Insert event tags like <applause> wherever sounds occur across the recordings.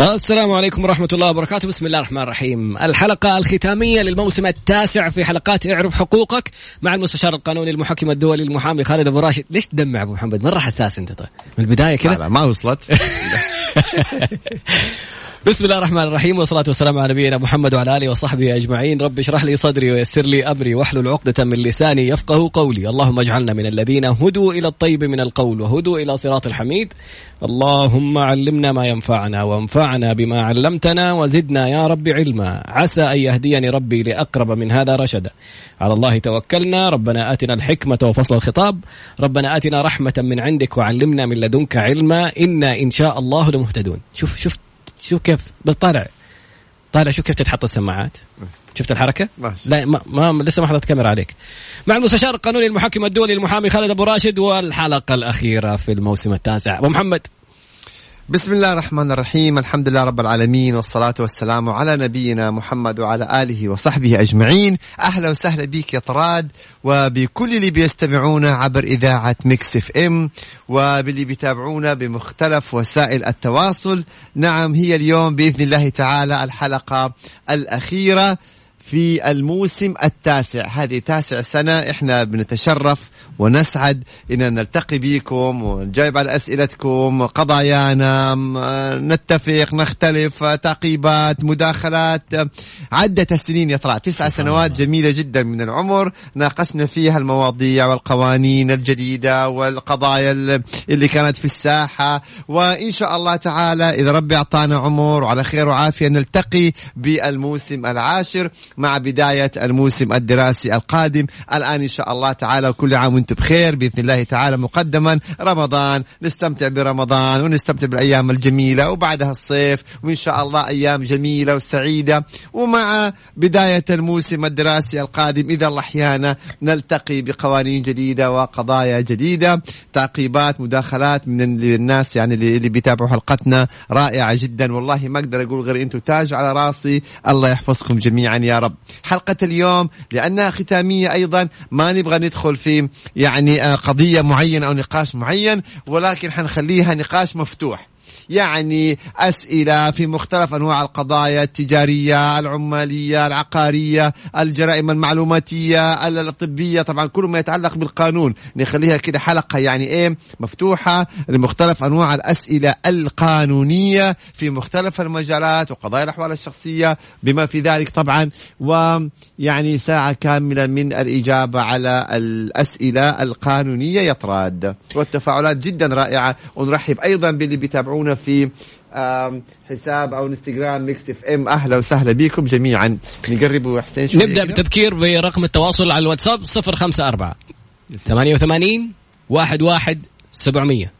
السلام عليكم ورحمة الله وبركاته. بسم الله الرحمن الرحيم. الحلقة الختامية للموسم التاسع في حلقات اعرف حقوقك مع المستشار القانوني المحكم الدولي المحامي خالد أبو راشد. ليش تدمع أبو محمد؟ مرة حساس أنت طيب؟ من البداية كذا. ما وصلت. <laughs> بسم الله الرحمن الرحيم والصلاة والسلام على نبينا محمد وعلى آله وصحبه أجمعين. رب اشرح لي صدري ويسر لي أمري واحلل عقدة من لساني يفقه قولي. اللهم اجعلنا من الذين هدوا إلى الطيب من القول وهدوا إلى صراط الحميد. اللهم علمنا ما ينفعنا وانفعنا بما علمتنا وزدنا يا رب علما. عسى أن يهديني ربي لأقرب من هذا رشدا. على الله توكلنا. ربنا آتنا الحكمة وفصل الخطاب. ربنا آتنا رحمة من عندك وعلمنا من لدنك علما. إنا إن شاء الله لمهتدون. شوف شوف شوف كيف بس طالع طالع شوف كيف تتحط السماعات شفت الحركة؟ ماشي. لا ما, ما لسه ما حطيت كاميرا عليك. مع المستشار القانوني المحكم الدولي المحامي خالد أبو راشد والحلقة الأخيرة في الموسم التاسع أبو محمد بسم الله الرحمن الرحيم. الحمد لله رب العالمين والصلاة والسلام على نبينا محمد وعلى آله وصحبه أجمعين. أهلا وسهلا بك يا طراد وبكل اللي بيستمعونا عبر إذاعة ميكس إف إم وباللي بيتابعونا بمختلف وسائل التواصل. نعم هي اليوم بإذن الله تعالى الحلقة الأخيرة في الموسم التاسع. هذه تاسع سنة إحنا بنتشرف ونسعد إن نلتقي بكم ونجاوب على أسئلتكم قضايانا نتفق نختلف تعقيبات مداخلات. عدة السنين يا طلع تسع سنوات جميلة جدا من العمر. ناقشنا فيها المواضيع والقوانين الجديدة والقضايا اللي كانت في الساحة. وإن شاء الله تعالى إذا ربي أعطانا عمر وعلى خير وعافية نلتقي بالموسم العاشر مع بداية الموسم الدراسي القادم. الآن إن شاء الله تعالى وكل عام وأنتم بخير بإذن الله تعالى مقدما. رمضان نستمتع برمضان ونستمتع بالأيام الجميلة وبعدها الصيف وإن شاء الله أيام جميلة وسعيدة. ومع بداية الموسم الدراسي القادم إذا الله أحيانا نلتقي بقوانين جديدة وقضايا جديدة تعقيبات مداخلات من الناس يعني اللي بيتابعوا حلقتنا رائعة جدا. والله ما أقدر أقول غير أنتم تاج على راسي. الله يحفظكم جميعا يا رب. حلقة اليوم لأنها ختامية أيضا ما نبغى ندخل في يعني آه، قضية معينة أو نقاش معين ولكن حنخليها نقاش مفتوح. يعني أسئلة في مختلف أنواع القضايا التجارية العمالية العقارية الجرائم المعلوماتية الطبية طبعا كل ما يتعلق بالقانون. نخليها كده حلقة يعني إيه مفتوحة لمختلف أنواع الأسئلة القانونية في مختلف المجالات وقضايا الأحوال الشخصية بما في ذلك طبعا. ويعني ساعة كاملة من الإجابة على الأسئلة القانونية. يطراد والتفاعلات جدا رائعة. ونرحب أيضا باللي بيتابعونا في حساب أو إنستغرام ميكس إف إم. أهلا وسهلا بكم جميعا. نقرب حسين شوي. نبدأ بالتذكير برقم التواصل على الواتساب 054 88 11 700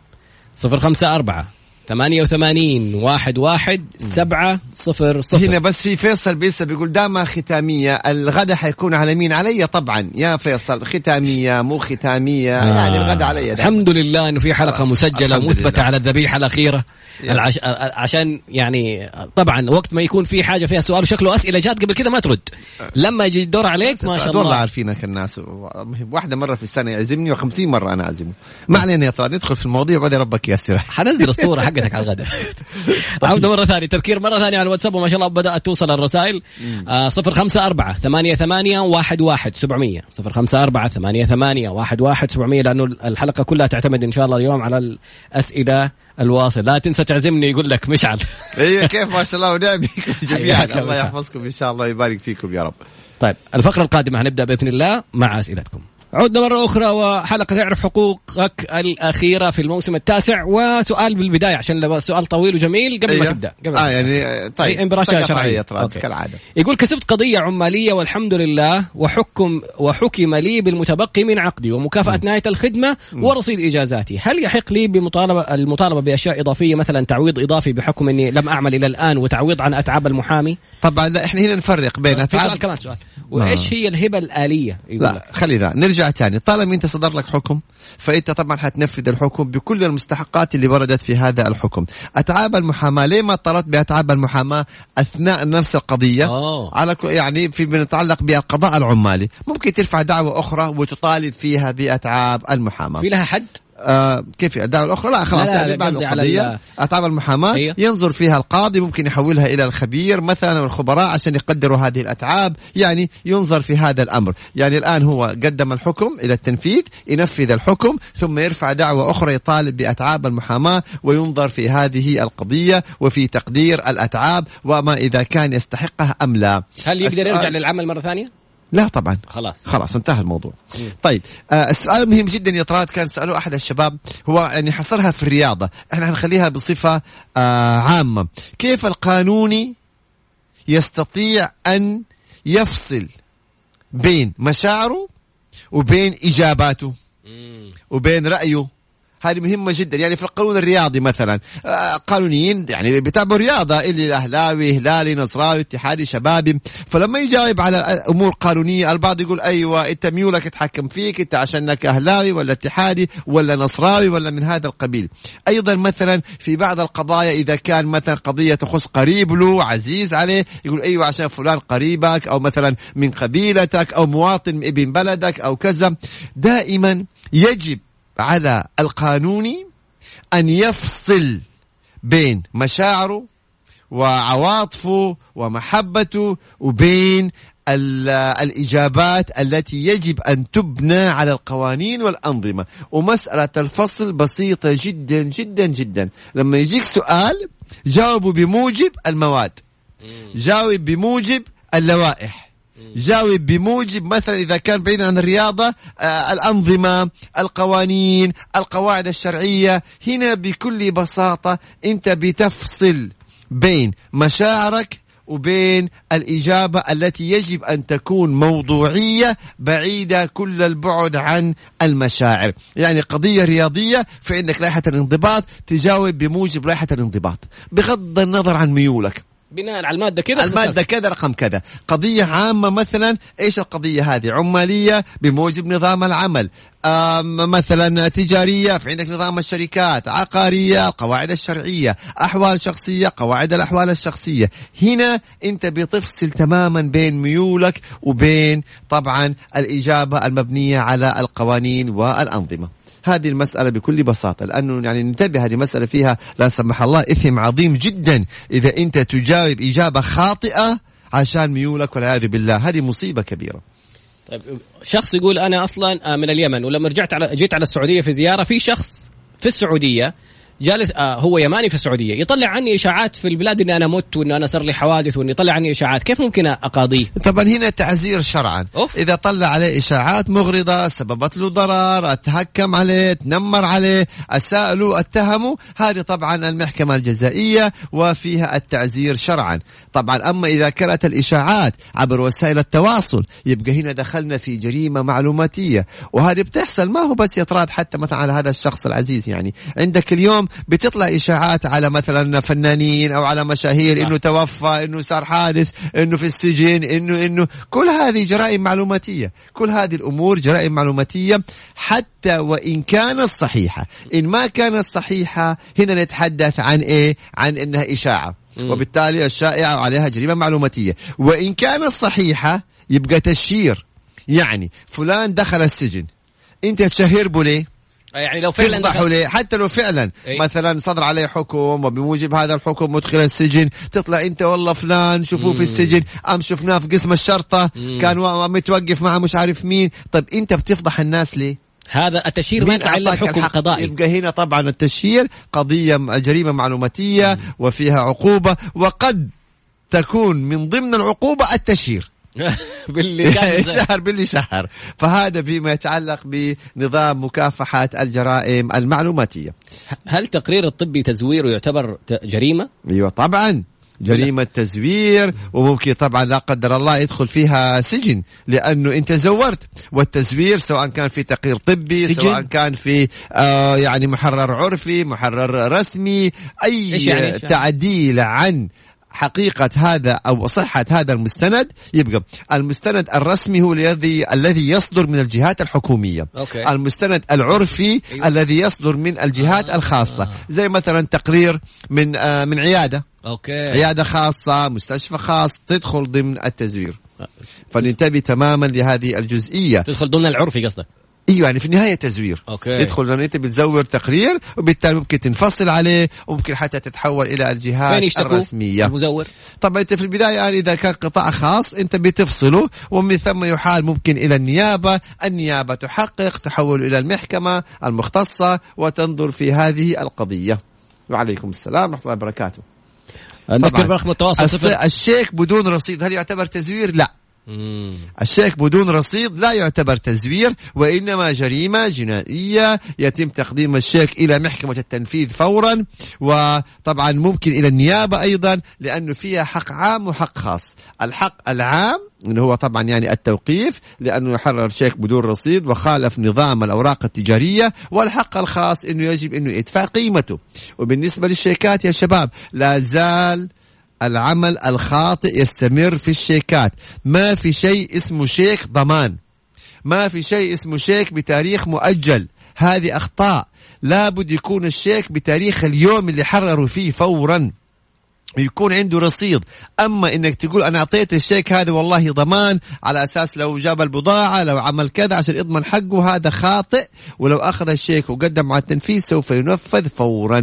054 88 واحد واحد سبعة صفر صفر. هنا بس في فيصل بيسا بيقول دامها ختامية الغدا حيكون على مين؟ علي طبعا. يا فيصل ختامية مو ختامية؟ آه. يعني الغدا علي. الحمد لله إنه في حلقة مسجلة مثبتة على الذبيحة الأخيرة. العش... عشان يعني طبعا وقت ما يكون في حاجة فيها سؤال وشكله أسئلة جات قبل كذا ما ترد. لما يجي الدور عليك ما شاء الله. والله عارفينك الناس. واحدة مرة في السنة يعزمني و50 مرة أنا أعزمه. ما علينا يا طارق ندخل في المواضيع وبعدين ربك يسر حنزل الصورة <laughs> حقتك على الغداء. <laughs> عودة مرة ثانية تذكير مرة ثانية على الواتساب وما شاء الله بدأت توصل الرسائل. آه صفر خمسة أربعة ثمانية ثمانية واحد واحد سبعمية. صفر خمسة أربعة ثمانية ثمانية واحد واحد سبعمية. لأنه الحلقة كلها تعتمد إن شاء الله اليوم على الأسئلة الواصل لا تنسى تعزمني يقول لك مشعل. <laughs> أيوه كيف ما شاء الله ونعم بكم <laughs> جميعا. الله. يحفظكم إن شاء الله ويبارك فيكم يا رب. طيب الفقرة القادمة هنبدأ بإذن الله مع أسئلتكم. عدنا مرة أخرى وحلقة تعرف حقوقك الأخيرة في الموسم التاسع. وسؤال بالبداية عشان سؤال طويل وجميل قبل أيه. ما تبدأ قبل آه يعني طيب انبراشة شرعية. كالعادة. يقول كسبت قضية عمالية والحمد لله وحكم وحكم لي بالمتبقي من عقدي ومكافأة م. نهاية الخدمة م. ورصيد إجازاتي. هل يحق لي بمطالبة المطالبة بأشياء إضافية مثلا تعويض إضافي بحكم أني لم أعمل إلى الآن وتعويض عن أتعاب المحامي؟ طبعا لا إحنا هنا نفرق بين أتعاب سؤال كمان سؤال. وإيش هي الهبة الآلية؟ لا خلي ذا نرجع ثاني طالما أنت صدر لك حكم فأنت طبعا حتنفذ الحكم بكل المستحقات اللي وردت في هذا الحكم. أتعاب المحاماة ليه ما طلبت بأتعاب المحاماة أثناء نفس القضية؟ أوه. على يعني في يتعلق بالقضاء العمالي. ممكن ترفع دعوة أخرى وتطالب فيها بأتعاب المحاماة. في لها حد؟ آه كيف الدعوة الأخرى؟ لا خلاص لا، يعني بعد قصدي على القضية ال- أتعاب المحاماة. أيوه. ينظر فيها القاضي ممكن يحولها إلى الخبير مثلا والخبراء عشان يقدروا هذه الأتعاب. يعني ينظر في هذا الأمر. يعني الآن هو قدم الحكم إلى التنفيذ ينفذ الحكم ثم يرفع دعوة أخرى يطالب بأتعاب المحاماة وينظر في هذه القضية وفي تقدير الأتعاب وما إذا كان يستحقها أم لا. هل يقدر يرجع للعمل مرة ثانية؟ لا طبعا. خلاص. خلاص انتهى الموضوع. طيب آه السؤال المهم جدا يا طراد. كان سأله أحد الشباب هو يعني حصرها في الرياضة. إحنا هنخليها بصفة آه عامة. كيف القانوني يستطيع أن يفصل بين مشاعره وبين إجاباته؟ مم. وبين رأيه؟ هذه مهمة جدا. يعني في القانون الرياضي مثلا آه، قانونيين يعني بيتابعوا رياضة اللي أهلاوي هلالي نصراوي اتحادي شبابي. فلما يجاوب على أمور قانونية البعض يقول أيوة أنت ميولك يتحكم فيك أنت عشانك أهلاوي ولا اتحادي ولا نصراوي ولا من هذا القبيل. أيضا مثلا في بعض القضايا إذا كان مثلا قضية تخص قريب له عزيز عليه يقول أيوة عشان فلان قريبك أو مثلا من قبيلتك أو مواطن ابن بلدك أو كذا. دائما يجب على القانوني أن يفصل بين مشاعره وعواطفه ومحبته وبين ال- الإجابات التي يجب أن تبنى على القوانين والأنظمة. ومسألة الفصل بسيطة جدا جدا جدا. لما يجيك سؤال جاوبه بموجب المواد. جاوب بموجب اللوائح. جاوب بموجب مثلا إذا كان بعيدا عن الرياضة آه الأنظمة القوانين القواعد الشرعية. هنا بكل بساطة أنت بتفصل بين مشاعرك وبين الإجابة التي يجب أن تكون موضوعية بعيدة كل البعد عن المشاعر. يعني قضية رياضية فإنك لائحة الانضباط تجاوب بموجب لائحة الانضباط. بغض النظر عن ميولك. بناء على المادة كذا. المادة كذا رقم كذا. قضية عامة مثلا إيش القضية هذه؟ عمالية بموجب نظام العمل. مثلا تجارية في عندك نظام الشركات عقارية القواعد الشرعية أحوال شخصية قواعد الأحوال الشخصية. هنا أنت بتفصل تماما بين ميولك وبين طبعا الإجابة المبنية على القوانين والأنظمة. هذه المسألة بكل بساطة لأنه يعني ننتبه هذه مسألة فيها لا سمح الله إثم عظيم جدا إذا أنت تجاوب إجابة خاطئة عشان ميولك والعياذ بالله. هذه مصيبة كبيرة. طيب شخص يقول أنا أصلا آه، من اليمن ولما رجعت على جيت على السعودية في زيارة في شخص في السعودية جالس آه هو يماني في السعودية. يطلع عني إشاعات في البلاد إني أنا مت وان أنا صار لي حوادث وإني يطلع عني إشاعات. كيف ممكن أقاضيه؟ طبعا هنا تعزير شرعا. أوف. إذا طلع عليه إشاعات مغرضة سببت له ضرر أتهكم عليه تنمر عليه أساء له اتهمه هذه طبعا المحكمة الجزائية وفيها التعزير شرعا. طبعا أما إذا كانت الإشاعات عبر وسائل التواصل يبقى هنا دخلنا في جريمة معلوماتية. وهذه بتحصل ما هو بس يطراد حتى مثلا على هذا الشخص العزيز يعني. عندك اليوم بتطلع إشاعات على مثلا فنانين أو على مشاهير إنه توفى إنه صار حادث إنه في السجن إنه إنه كل هذه جرائم معلوماتية. كل هذه الأمور جرائم معلوماتية حتى وإن كانت صحيحة. إن ما كانت صحيحة هنا نتحدث عن إيه؟ عن إنها إشاعة. وبالتالي الشائعة عليها جريمة معلوماتية. وإن كانت صحيحة يبقى تشهير. يعني فلان دخل السجن. أنت تشهر به ليه؟ يعني لو فعلا تفضحه ليه؟ حتى لو فعلا أي. مثلا صدر عليه حكم وبموجب هذا الحكم مدخل السجن تطلع أنت والله فلان شوفوه في السجن أم شفناه في قسم الشرطة كان و- متوقف مع مش عارف مين طيب أنت بتفضح الناس ليه؟ هذا التشهير ما يطلع الا أعطاك حكم الحق؟ قضائي يبقى هنا طبعا التشهير قضية م- جريمة معلوماتية وفيها عقوبة وقد تكون من ضمن العقوبة التشهير <laughs> باللي شهر باللي شهر فهذا فيما يتعلق بنظام مكافحة الجرائم المعلوماتية هل تقرير الطبي تزويره يعتبر جريمة؟ أيوه طبعا جريمة تزوير وممكن طبعا لا قدر الله يدخل فيها سجن لأنه أنت زورت والتزوير سواء كان في تقرير طبي؟ سواء كان في آه يعني محرر عرفي محرر رسمي إيش أي يعني؟ تعديل عن حقيقة هذا أو صحة هذا المستند يبقى المستند الرسمي هو الذي الذي يصدر من الجهات الحكومية okay. المستند العرفي أيوة. أيوة. الذي يصدر من الجهات آه. الخاصة زي مثلا تقرير من آه من عيادة okay عيادة خاصة مستشفى خاص تدخل ضمن التزوير فننتبه تماما لهذه الجزئية تدخل ضمن العرفي قصدك إيوه يعني في النهاية تزوير okay. يدخل لأن أنت بتزور تقرير وبالتالي ممكن تنفصل عليه وممكن حتى تتحول إلى الجهات الرسمية المزور طبعا أنت في البداية يعني إذا كان قطاع خاص أنت بتفصله ومن ثم يحال ممكن إلى النيابة، النيابة تحقق تحول إلى المحكمة المختصة وتنظر في هذه القضية. وعليكم السلام ورحمة الله وبركاته. نذكر. برقم التواصل الشيك بدون رصيد هل يعتبر تزوير؟ لا. الشيك بدون رصيد لا يعتبر تزوير وإنما جريمة جنائية. يتم تقديم الشيك إلى محكمة التنفيذ فورا وطبعا ممكن إلى النيابة أيضا لأنه فيها حق عام وحق خاص. الحق العام اللي هو طبعا يعني التوقيف لأنه يحرر شيك بدون رصيد وخالف نظام الأوراق التجارية. والحق الخاص أنه يجب أنه يدفع قيمته. وبالنسبة للشيكات يا شباب لا زال العمل الخاطئ يستمر في الشيكات. ما في شيء اسمه شيك ضمان. ما في شيء اسمه شيك بتاريخ مؤجل. هذه أخطاء. لابد يكون الشيك بتاريخ اليوم اللي حرروا فيه فورا. يكون عنده رصيد. أما إنك تقول أنا اعطيت الشيك هذا والله ضمان على أساس لو جاب البضاعة لو عمل كذا عشان يضمن حقه هذا خاطئ. ولو أخذ الشيك وقدم على التنفيذ سوف ينفذ فورا.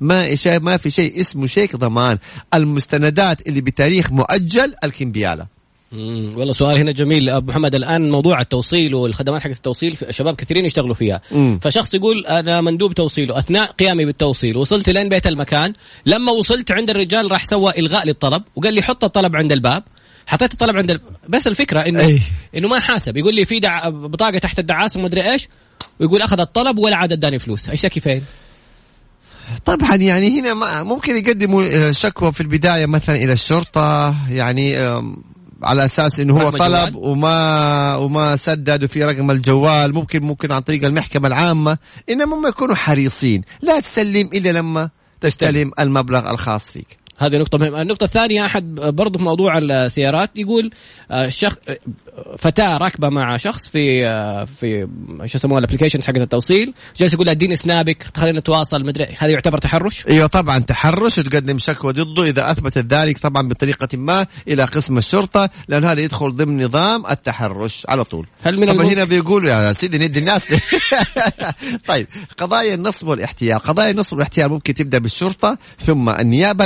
ما ما في شيء اسمه شيك ضمان. المستندات اللي بتاريخ مؤجل الكمبياله مم. والله سؤال هنا جميل أبو محمد الآن موضوع التوصيل والخدمات حق التوصيل شباب كثيرين يشتغلوا فيها مم. فشخص يقول أنا مندوب توصيل واثناء قيامي بالتوصيل وصلت لين بيت المكان لما وصلت عند الرجال راح سوى إلغاء للطلب وقال لي حط الطلب عند الباب حطيت الطلب عند ال... بس الفكرة انه أي. إنه ما حاسب يقول لي في دع... بطاقة تحت الدعاسه وما أدري إيش ويقول أخذ الطلب ولا عاد اداني فلوس اشتكي فين؟ طبعا يعني هنا ما- ممكن يقدموا آه، شكوى في البداية مثلا إلى الشرطة يعني على أساس إنه هو طلب الجوال؟ وما وما سدد وفي رقم الجوال. ممكن ممكن عن طريق المحكمة العامة. إنما هم يكونوا حريصين. لا تسلم إلا لما تستلم المبلغ الخاص فيك. هذه نقطة مهمة، النقطة الثانية أحد برضه في موضوع السيارات يقول آه، شخ فتاة راكبة مع شخص في آه، في شو يسموها الابلكيشن حق التوصيل، جالس يقول لها اديني سنابك خلينا نتواصل. مدري هذا يعتبر تحرش؟ أيوه طبعا تحرش وتقدم شكوى ضده. إذا اثبتت ذلك طبعا بطريقة ما إلى قسم الشرطة لأن هذا يدخل ضمن نظام التحرش على طول. هل من طبعا الممكن هنا بيقولوا يا سيدي ندي الناس. <laughs> طيب قضايا النصب والاحتيال. قضايا النصب والاحتيال ممكن تبدأ بالشرطة ثم النيابة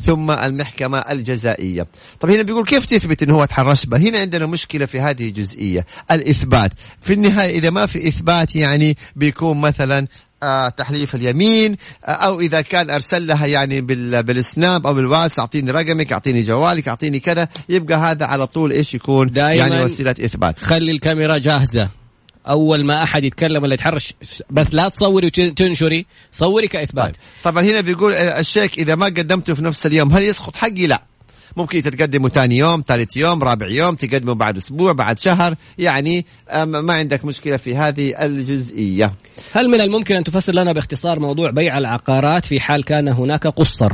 ثم المحكمة الجزائية. طب هنا بيقول كيف تثبت إنه هو تحرش به؟ هنا عندنا مشكلة في هذه الجزئية الإثبات. في النهاية إذا ما في إثبات يعني بيكون مثلا آه تحليف اليمين آه أو إذا كان أرسل لها يعني بال بالسناب أو بالواتس أعطيني رقمك أعطيني جوالك أعطيني كذا يبقى هذا على طول إيش يكون؟ يعني وسيلة إثبات. خلي الكاميرا جاهزة. أول ما أحد يتكلم ولا يتحرش بس لا تصوري وتنشري صوري كإثبات. طيب. طبعا هنا بيقول آه، الشيك إذا ما قدمته في نفس اليوم هل يسقط حقي؟ لا. ممكن تتقدمه ثاني يوم ثالث يوم رابع يوم تقدمه بعد أسبوع بعد شهر. يعني آه، ما عندك مشكلة في هذه الجزئية. هل من الممكن أن تفسر لنا باختصار موضوع بيع العقارات في حال كان هناك قصر؟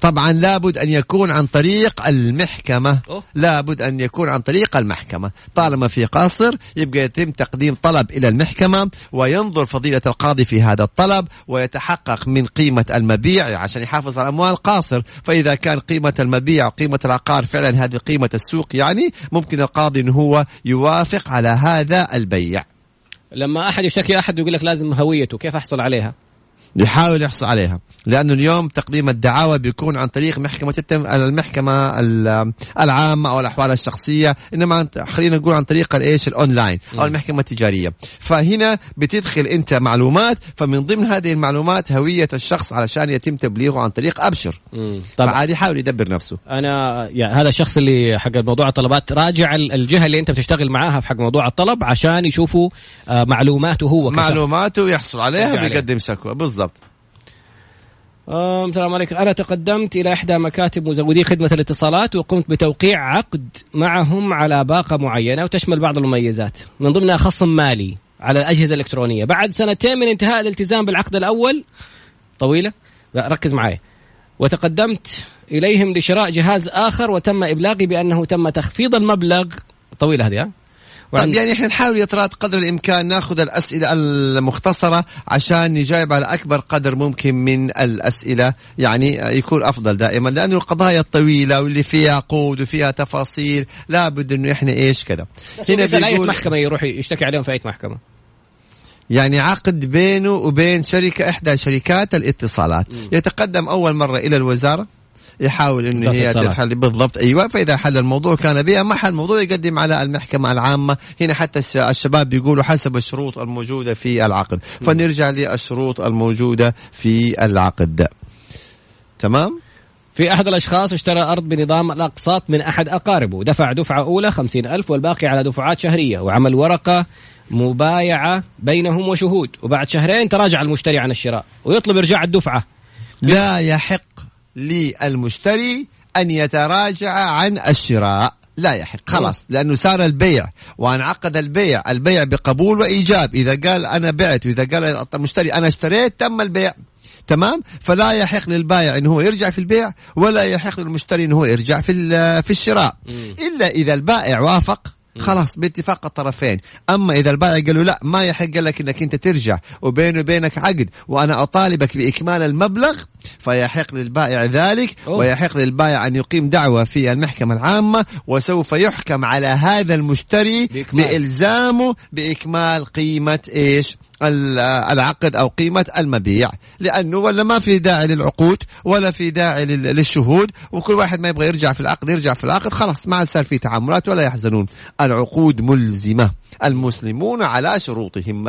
طبعا لابد أن يكون عن طريق المحكمة أوه. لابد أن يكون عن طريق المحكمة طالما في قاصر يبقى يتم تقديم طلب إلى المحكمة وينظر فضيلة القاضي في هذا الطلب ويتحقق من قيمة المبيع عشان يحافظ على أموال قاصر فإذا كان قيمة المبيع وقيمه العقار فعلا هذه قيمة السوق يعني ممكن القاضي انه هو يوافق على هذا البيع لما أحد يشتكي أحد يقول لك لازم هويته كيف أحصل عليها؟ يحاول يحصل عليها. لأنه اليوم تقديم الدعاوى بيكون عن طريق محكمة التم... المحكمة ال- العامة أو الأحوال الشخصية. إنما. خلينا نقول عن طريق الإيش؟ الأونلاين أو المحكمة التجارية. فهنا بتدخل أنت معلومات فمن ضمن هذه المعلومات هوية الشخص علشان يتم تبليغه عن طريق أبشر. فعادي يحاول يدبر نفسه. أنا يعني هذا الشخص اللي حق موضوع الطلبات راجع ال- الجهة اللي أنت بتشتغل معاها في حق موضوع الطلب عشان يشوفوا آه، معلوماته هو كشخص. معلوماته يحصل عليها. ويقدم شكوى. بالضبط. آه، السلام عليكم. أنا تقدمت إلى إحدى مكاتب مزودي خدمة الاتصالات وقمت بتوقيع عقد معهم على باقة معينة وتشمل بعض المميزات. من ضمنها خصم مالي على الأجهزة الإلكترونية. بعد سنتين من انتهاء الالتزام بالعقد الأول طويلة لا ركز معي. وتقدمت إليهم لشراء جهاز آخر وتم إبلاغي بأنه تم تخفيض المبلغ. طويلة هذه طيب وعند- يعني إحنا نحاول يا قدر الإمكان ناخذ الأسئلة المختصرة عشان نجاوب على أكبر قدر ممكن من الأسئلة. يعني يكون أفضل دائما لأنه القضايا الطويلة واللي فيها عقود وفيها تفاصيل لابد إنه إحنا إيش كذا. هنا أي محكمة يروح يشتكي عليهم في أي محكمة؟ يعني عقد بينه وبين شركة إحدى شركات الاتصالات. يتقدم أول مرة إلى الوزارة. يحاول إنه هي تحل بالضبط. أيوه فإذا حل الموضوع كان بها ما حل الموضوع يقدم على المحكمة العامة. هنا حتى الشباب بيقولوا حسب الشروط الموجودة في العقد. فنرجع للشروط الموجودة في العقد. تمام؟ في أحد الأشخاص اشترى أرض بنظام الأقساط من أحد أقاربه. دفع دفعة أولى خمسين ألف والباقي على دفعات شهرية. وعمل ورقة مبايعة بينهم وشهود. وبعد شهرين تراجع المشتري عن الشراء. ويطلب إرجاع الدفعة. لا يحق للمشتري أن يتراجع عن الشراء. لا يحق. خلاص. لأنه صار البيع. وانعقد البيع. البيع بقبول وإيجاب. إذا قال أنا بعت وإذا قال المشتري أنا اشتريت تم البيع. تمام؟ فلا يحق للبائع إنه هو يرجع في البيع ولا يحق للمشتري إنه هو يرجع في في الشراء. إلا إذا البائع وافق خلاص باتفاق الطرفين أما إذا البائع قال له لا ما يحق لك إنك أنت ترجع وبيني وبينك عقد وأنا أطالبك بإكمال المبلغ فيحق للبائع ذلك أوه. ويحق للبائع أن يقيم دعوة في المحكمة العامة وسوف يحكم على هذا المشتري بإكمال. بإلزامه بإكمال قيمة إيش العقد أو قيمة المبيع لأنه ولا ما في داعي للعقود ولا في داعي للشهود وكل واحد ما يبغى يرجع في العقد يرجع في العقد خلاص ما صار في تعاملات ولا يحزنون. العقود ملزمة المسلمون على شروطهم.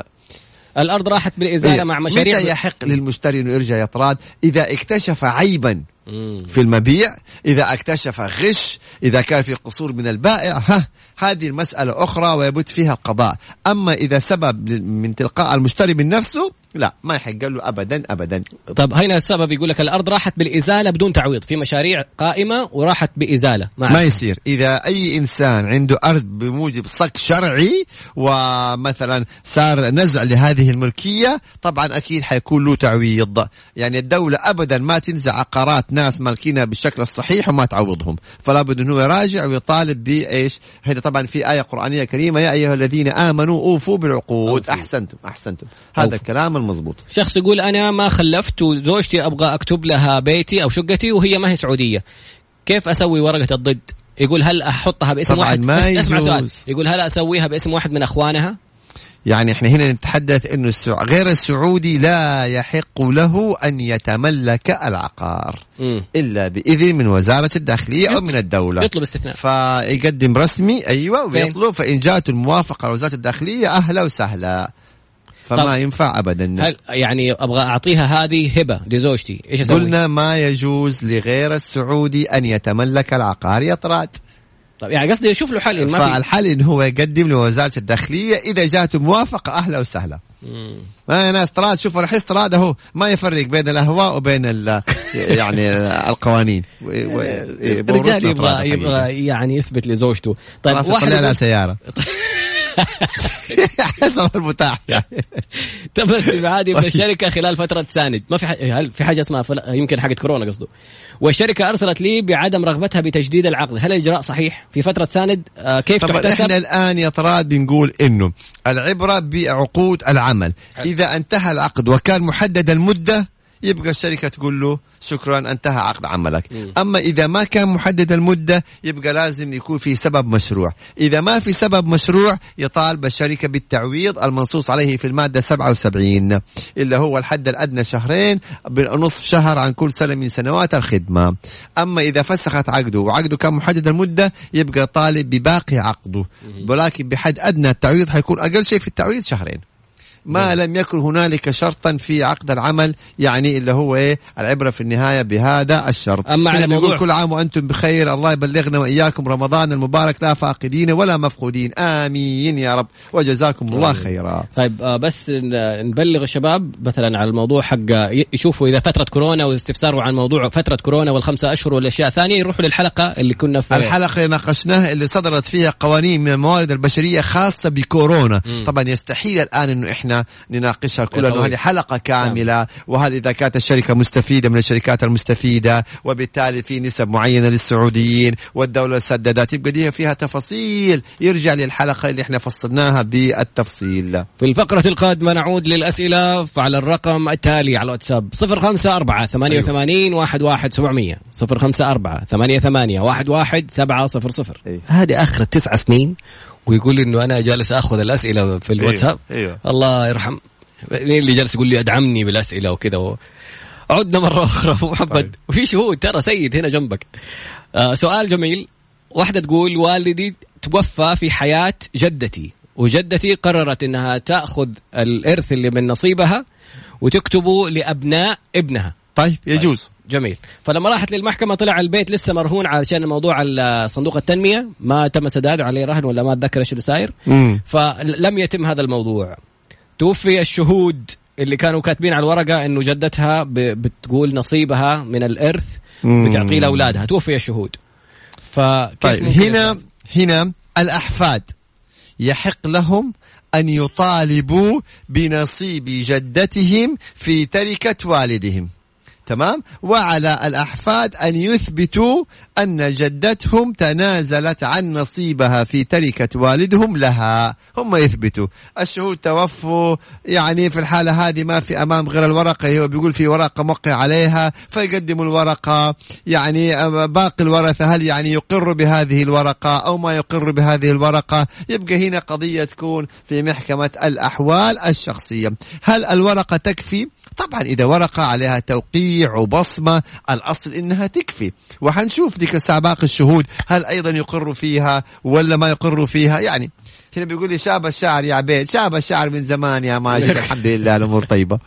الأرض راحت بالإزالة إيه. مع مشاريع متى يحق للمشتري إنه يرجع يطراد إذا اكتشف عيبا في المبيع إذا اكتشف غش إذا كان في قصور من البائع ها هذه المسألة أخرى ويبت فيها القضاء أما إذا سبب من تلقاء المشتري من نفسه لا ما يحق له ابدا ابدا. طب هنا السبب يقول لك الأرض راحت بالإزالة بدون تعويض في مشاريع قائمة وراحت بإزالة. ما, ما يصير. إذا أي إنسان عنده أرض بموجب صك شرعي ومثلا صار نزع لهذه الملكية طبعا أكيد حيكون له تعويض. يعني الدولة ابدا ما تنزع عقارات ناس مالكينها بالشكل الصحيح وما تعوضهم. فلا بد أنه يراجع ويطالب بإيش؟ هذا طبعا في آية قرآنية كريمة يا أيها الذين آمنوا أوفوا بالعقود. أحسنتم أحسنتم. هذا المضبوط شخص يقول أنا ما خلفت وزوجتي أبغى أكتب لها بيتي أو شقتي وهي ما هي سعودية. كيف أسوي ورقة الضد؟ يقول هل أحطها باسم طبعا واحد؟ ما يجوز. اسمع سؤال. يقول هل أسويها باسم واحد من أخوانها؟ يعني إحنا هنا نتحدث إنه السع... غير السعودي لا يحق له أن يتملك العقار م. إلا بإذن من وزارة الداخلية أو من الدولة. يطلب استثناء. فيقدم رسمي أيوه ويطلب فإن جاءت الموافقة لوزارة الداخلية أهلا وسهلا. فما ينفع ابدا. هل يعني أبغى أعطيها هذه هبة لزوجتي؟ إيش أسوي؟ قلنا ما يجوز لغير السعودي أن يتملك العقار يطراد. طيب يعني قصدي شوف له حل ما فالحل انه هو يقدم لوزارة الداخلية إذا جاته موافقة أهلا وسهلا. ما ناس طراد شوفوا الحس طراد اهو ما يفرق بين الأهواء وبين <laughs> يعني القوانين. الرجال <laughs> يبغى يبغى يعني يثبت لزوجته. طيب واحد سيارة. <laughs> <laughs> حسب المتاح. يعني <laughs> تم استبعادي من الشركة خلال فترة ساند ما في هل في حاجة اسمها فل... يمكن حاجة كورونا قصده. والشركة أرسلت لي بعدم رغبتها بتجديد العقد. هل الإجراء صحيح في فترة ساند آه كيف طبعا تحتسب؟ إحنا الآن يا طراد بنقول إنه العبرة بعقود العمل. إذا انتهى العقد وكان محدد المدة يبقى الشركة تقول له شكرا انتهى عقد عملك. م. أما إذا ما كان محدد المدة يبقى لازم يكون في سبب مشروع. إذا ما في سبب مشروع يطالب الشركة بالتعويض المنصوص عليه في المادة 77 اللي هو الحد الأدنى شهرين بنصف شهر عن كل سنة من سنوات الخدمة. أما إذا فسخت عقده وعقده كان محدد المدة يبقى طالب بباقي عقده. ولكن بحد أدنى التعويض حيكون أقل شيء في التعويض شهرين. ما لم يكن هنالك شرطا في عقد العمل يعني اللي هو إيه؟ العبرة في النهاية بهذا الشرط. أما على موضوع كل عام وأنتم بخير الله يبلغنا وإياكم. رمضان المبارك لا فاقدين ولا مفقودين. آمين يا رب. وجزاكم الله خيرا. طيب آه، بس نبلغ الشباب مثلا على الموضوع حق يشوفوا إذا فترة كورونا واستفساروا عن موضوع فترة كورونا والخمسة أشهر والأشياء ثانية يروحوا للحلقة اللي كنا في الحلقة اللي ناقشناها اللي صدرت فيها قوانين من الموارد البشرية خاصة بكورونا. م. طبعا يستحيل الآن إنه إحنا نناقشها كلها انه هذه حلقة كاملة. نعم. وهل إذا كانت الشركة مستفيدة من الشركات المستفيدة وبالتالي في نسب معينة للسعوديين والدولة سددت. يبقى دي فيها تفاصيل. يرجع للحلقه اللي إحنا فصلناها بالتفصيل. في الفقرة القادمة نعود للأسئلة. على الرقم التالي على الواتساب. 054 88 11 700 054 88 11 700 هذه آخر تسع سنين ويقول إنه أنا جالس آخذ الأسئلة في الواتساب. أيوه. أيوه. الله يرحم. مين اللي جالس يقول لي أدعمني بالأسئلة وكذا و... عدنا مرة أخرى أبو محمد. طيب. وفي شهود ترى سيد هنا جنبك. آه سؤال جميل. واحدة تقول والدي توفى في حياة جدتي وجدتي قررت إنها تأخذ الإرث اللي من نصيبها وتكتبه لأبناء ابنها. طيب يجوز. جميل. فلما راحت للمحكمة طلع البيت لسه مرهون علشان موضوع صندوق التنمية. ما تم سداده عليه رهن ولا ما أتذكر إيش اللي صاير. فلم يتم هذا الموضوع. توفي الشهود اللي كانوا كاتبين على الورقة إنه جدتها بتقول نصيبها من الإرث. بتعطيه لأولادها. توفي الشهود. فكيف طيب هنا هنا الأحفاد. يحق لهم أن يطالبوا بنصيب جدتهم في تركة والدهم. تمام؟ وعلى الأحفاد أن يثبتوا أن جدتهم تنازلت عن نصيبها في تركة والدهم لها. هم يثبتوا. الشهود توفوا يعني في الحالة هذه ما في أمام غير الورقة هو بيقول في ورقة موقع عليها فيقدموا الورقة. يعني باقي الورثة هل يعني يقر بهذه الورقة أو ما يقر بهذه الورقة؟ يبقى هنا قضية تكون في محكمة الأحوال الشخصية. هل الورقة تكفي؟ طبعا إذا ورقة عليها توقيع وبصمة الأصل إنها تكفي. وحنشوف ديك الساعة باقي الشهود هل أيضا يقر فيها ولا ما يقر فيها؟ يعني هنا بيقول لي شاب الشعر يا عبيد شاب الشعر من زمان يا ماجد الحمد لله الأمور طيبة.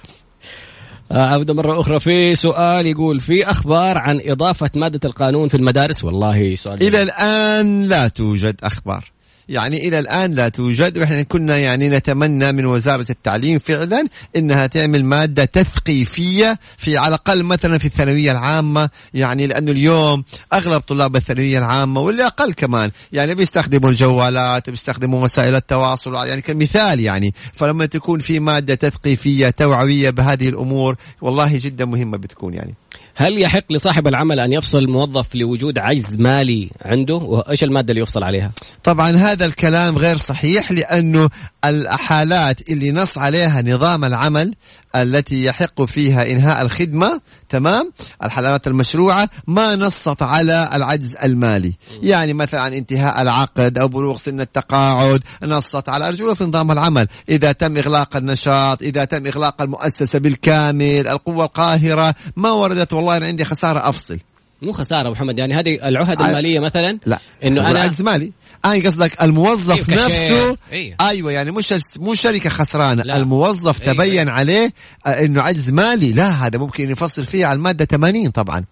آه، عودة مرة أخرى في سؤال يقول في أخبار عن إضافة مادة القانون في المدارس؟ والله سؤال. إلى الآن لا توجد أخبار. يعني إلى الآن لا توجد وإحنا كنا يعني نتمنى من وزارة التعليم فعلا إنها تعمل مادة تثقيفية في على الأقل مثلا في الثانوية العامة يعني لأنه اليوم أغلب طلاب الثانوية العامة واللي أقل كمان يعني بيستخدموا الجوالات بيستخدموا وسائل التواصل يعني كمثال يعني. فلما تكون في مادة تثقيفية توعوية بهذه الأمور والله جدا مهمة بتكون يعني. هل يحق لصاحب العمل أن يفصل موظف لوجود عجز مالي عنده؟ وإيش المادة اللي يفصل عليها؟ طبعا هذا الكلام غير صحيح لأنه الحالات اللي نص عليها نظام العمل التي يحق فيها إنهاء الخدمة تمام؟ الحالات المشروعة ما نصت على العجز المالي. يعني مثلا انتهاء العقد أو بلوغ سن التقاعد نصت على أرجوله في نظام العمل. إذا تم إغلاق النشاط إذا تم إغلاق المؤسسة بالكامل القوة القاهرة ما وردت والله أنا عندي خسارة أفصل. مو خسارة محمد يعني هذه العهد ع- المالية مثلا لا. إنه هو أنا عجز مالي. أنا قصدك الموظف أيوة، نفسه. أيوة. أيوه يعني مش مو شركة خسرانة. لا. الموظف أيوة. تبين عليه آه، إنه عجز مالي. لا هذا ممكن يفصل فيه على المادة 80 طبعا.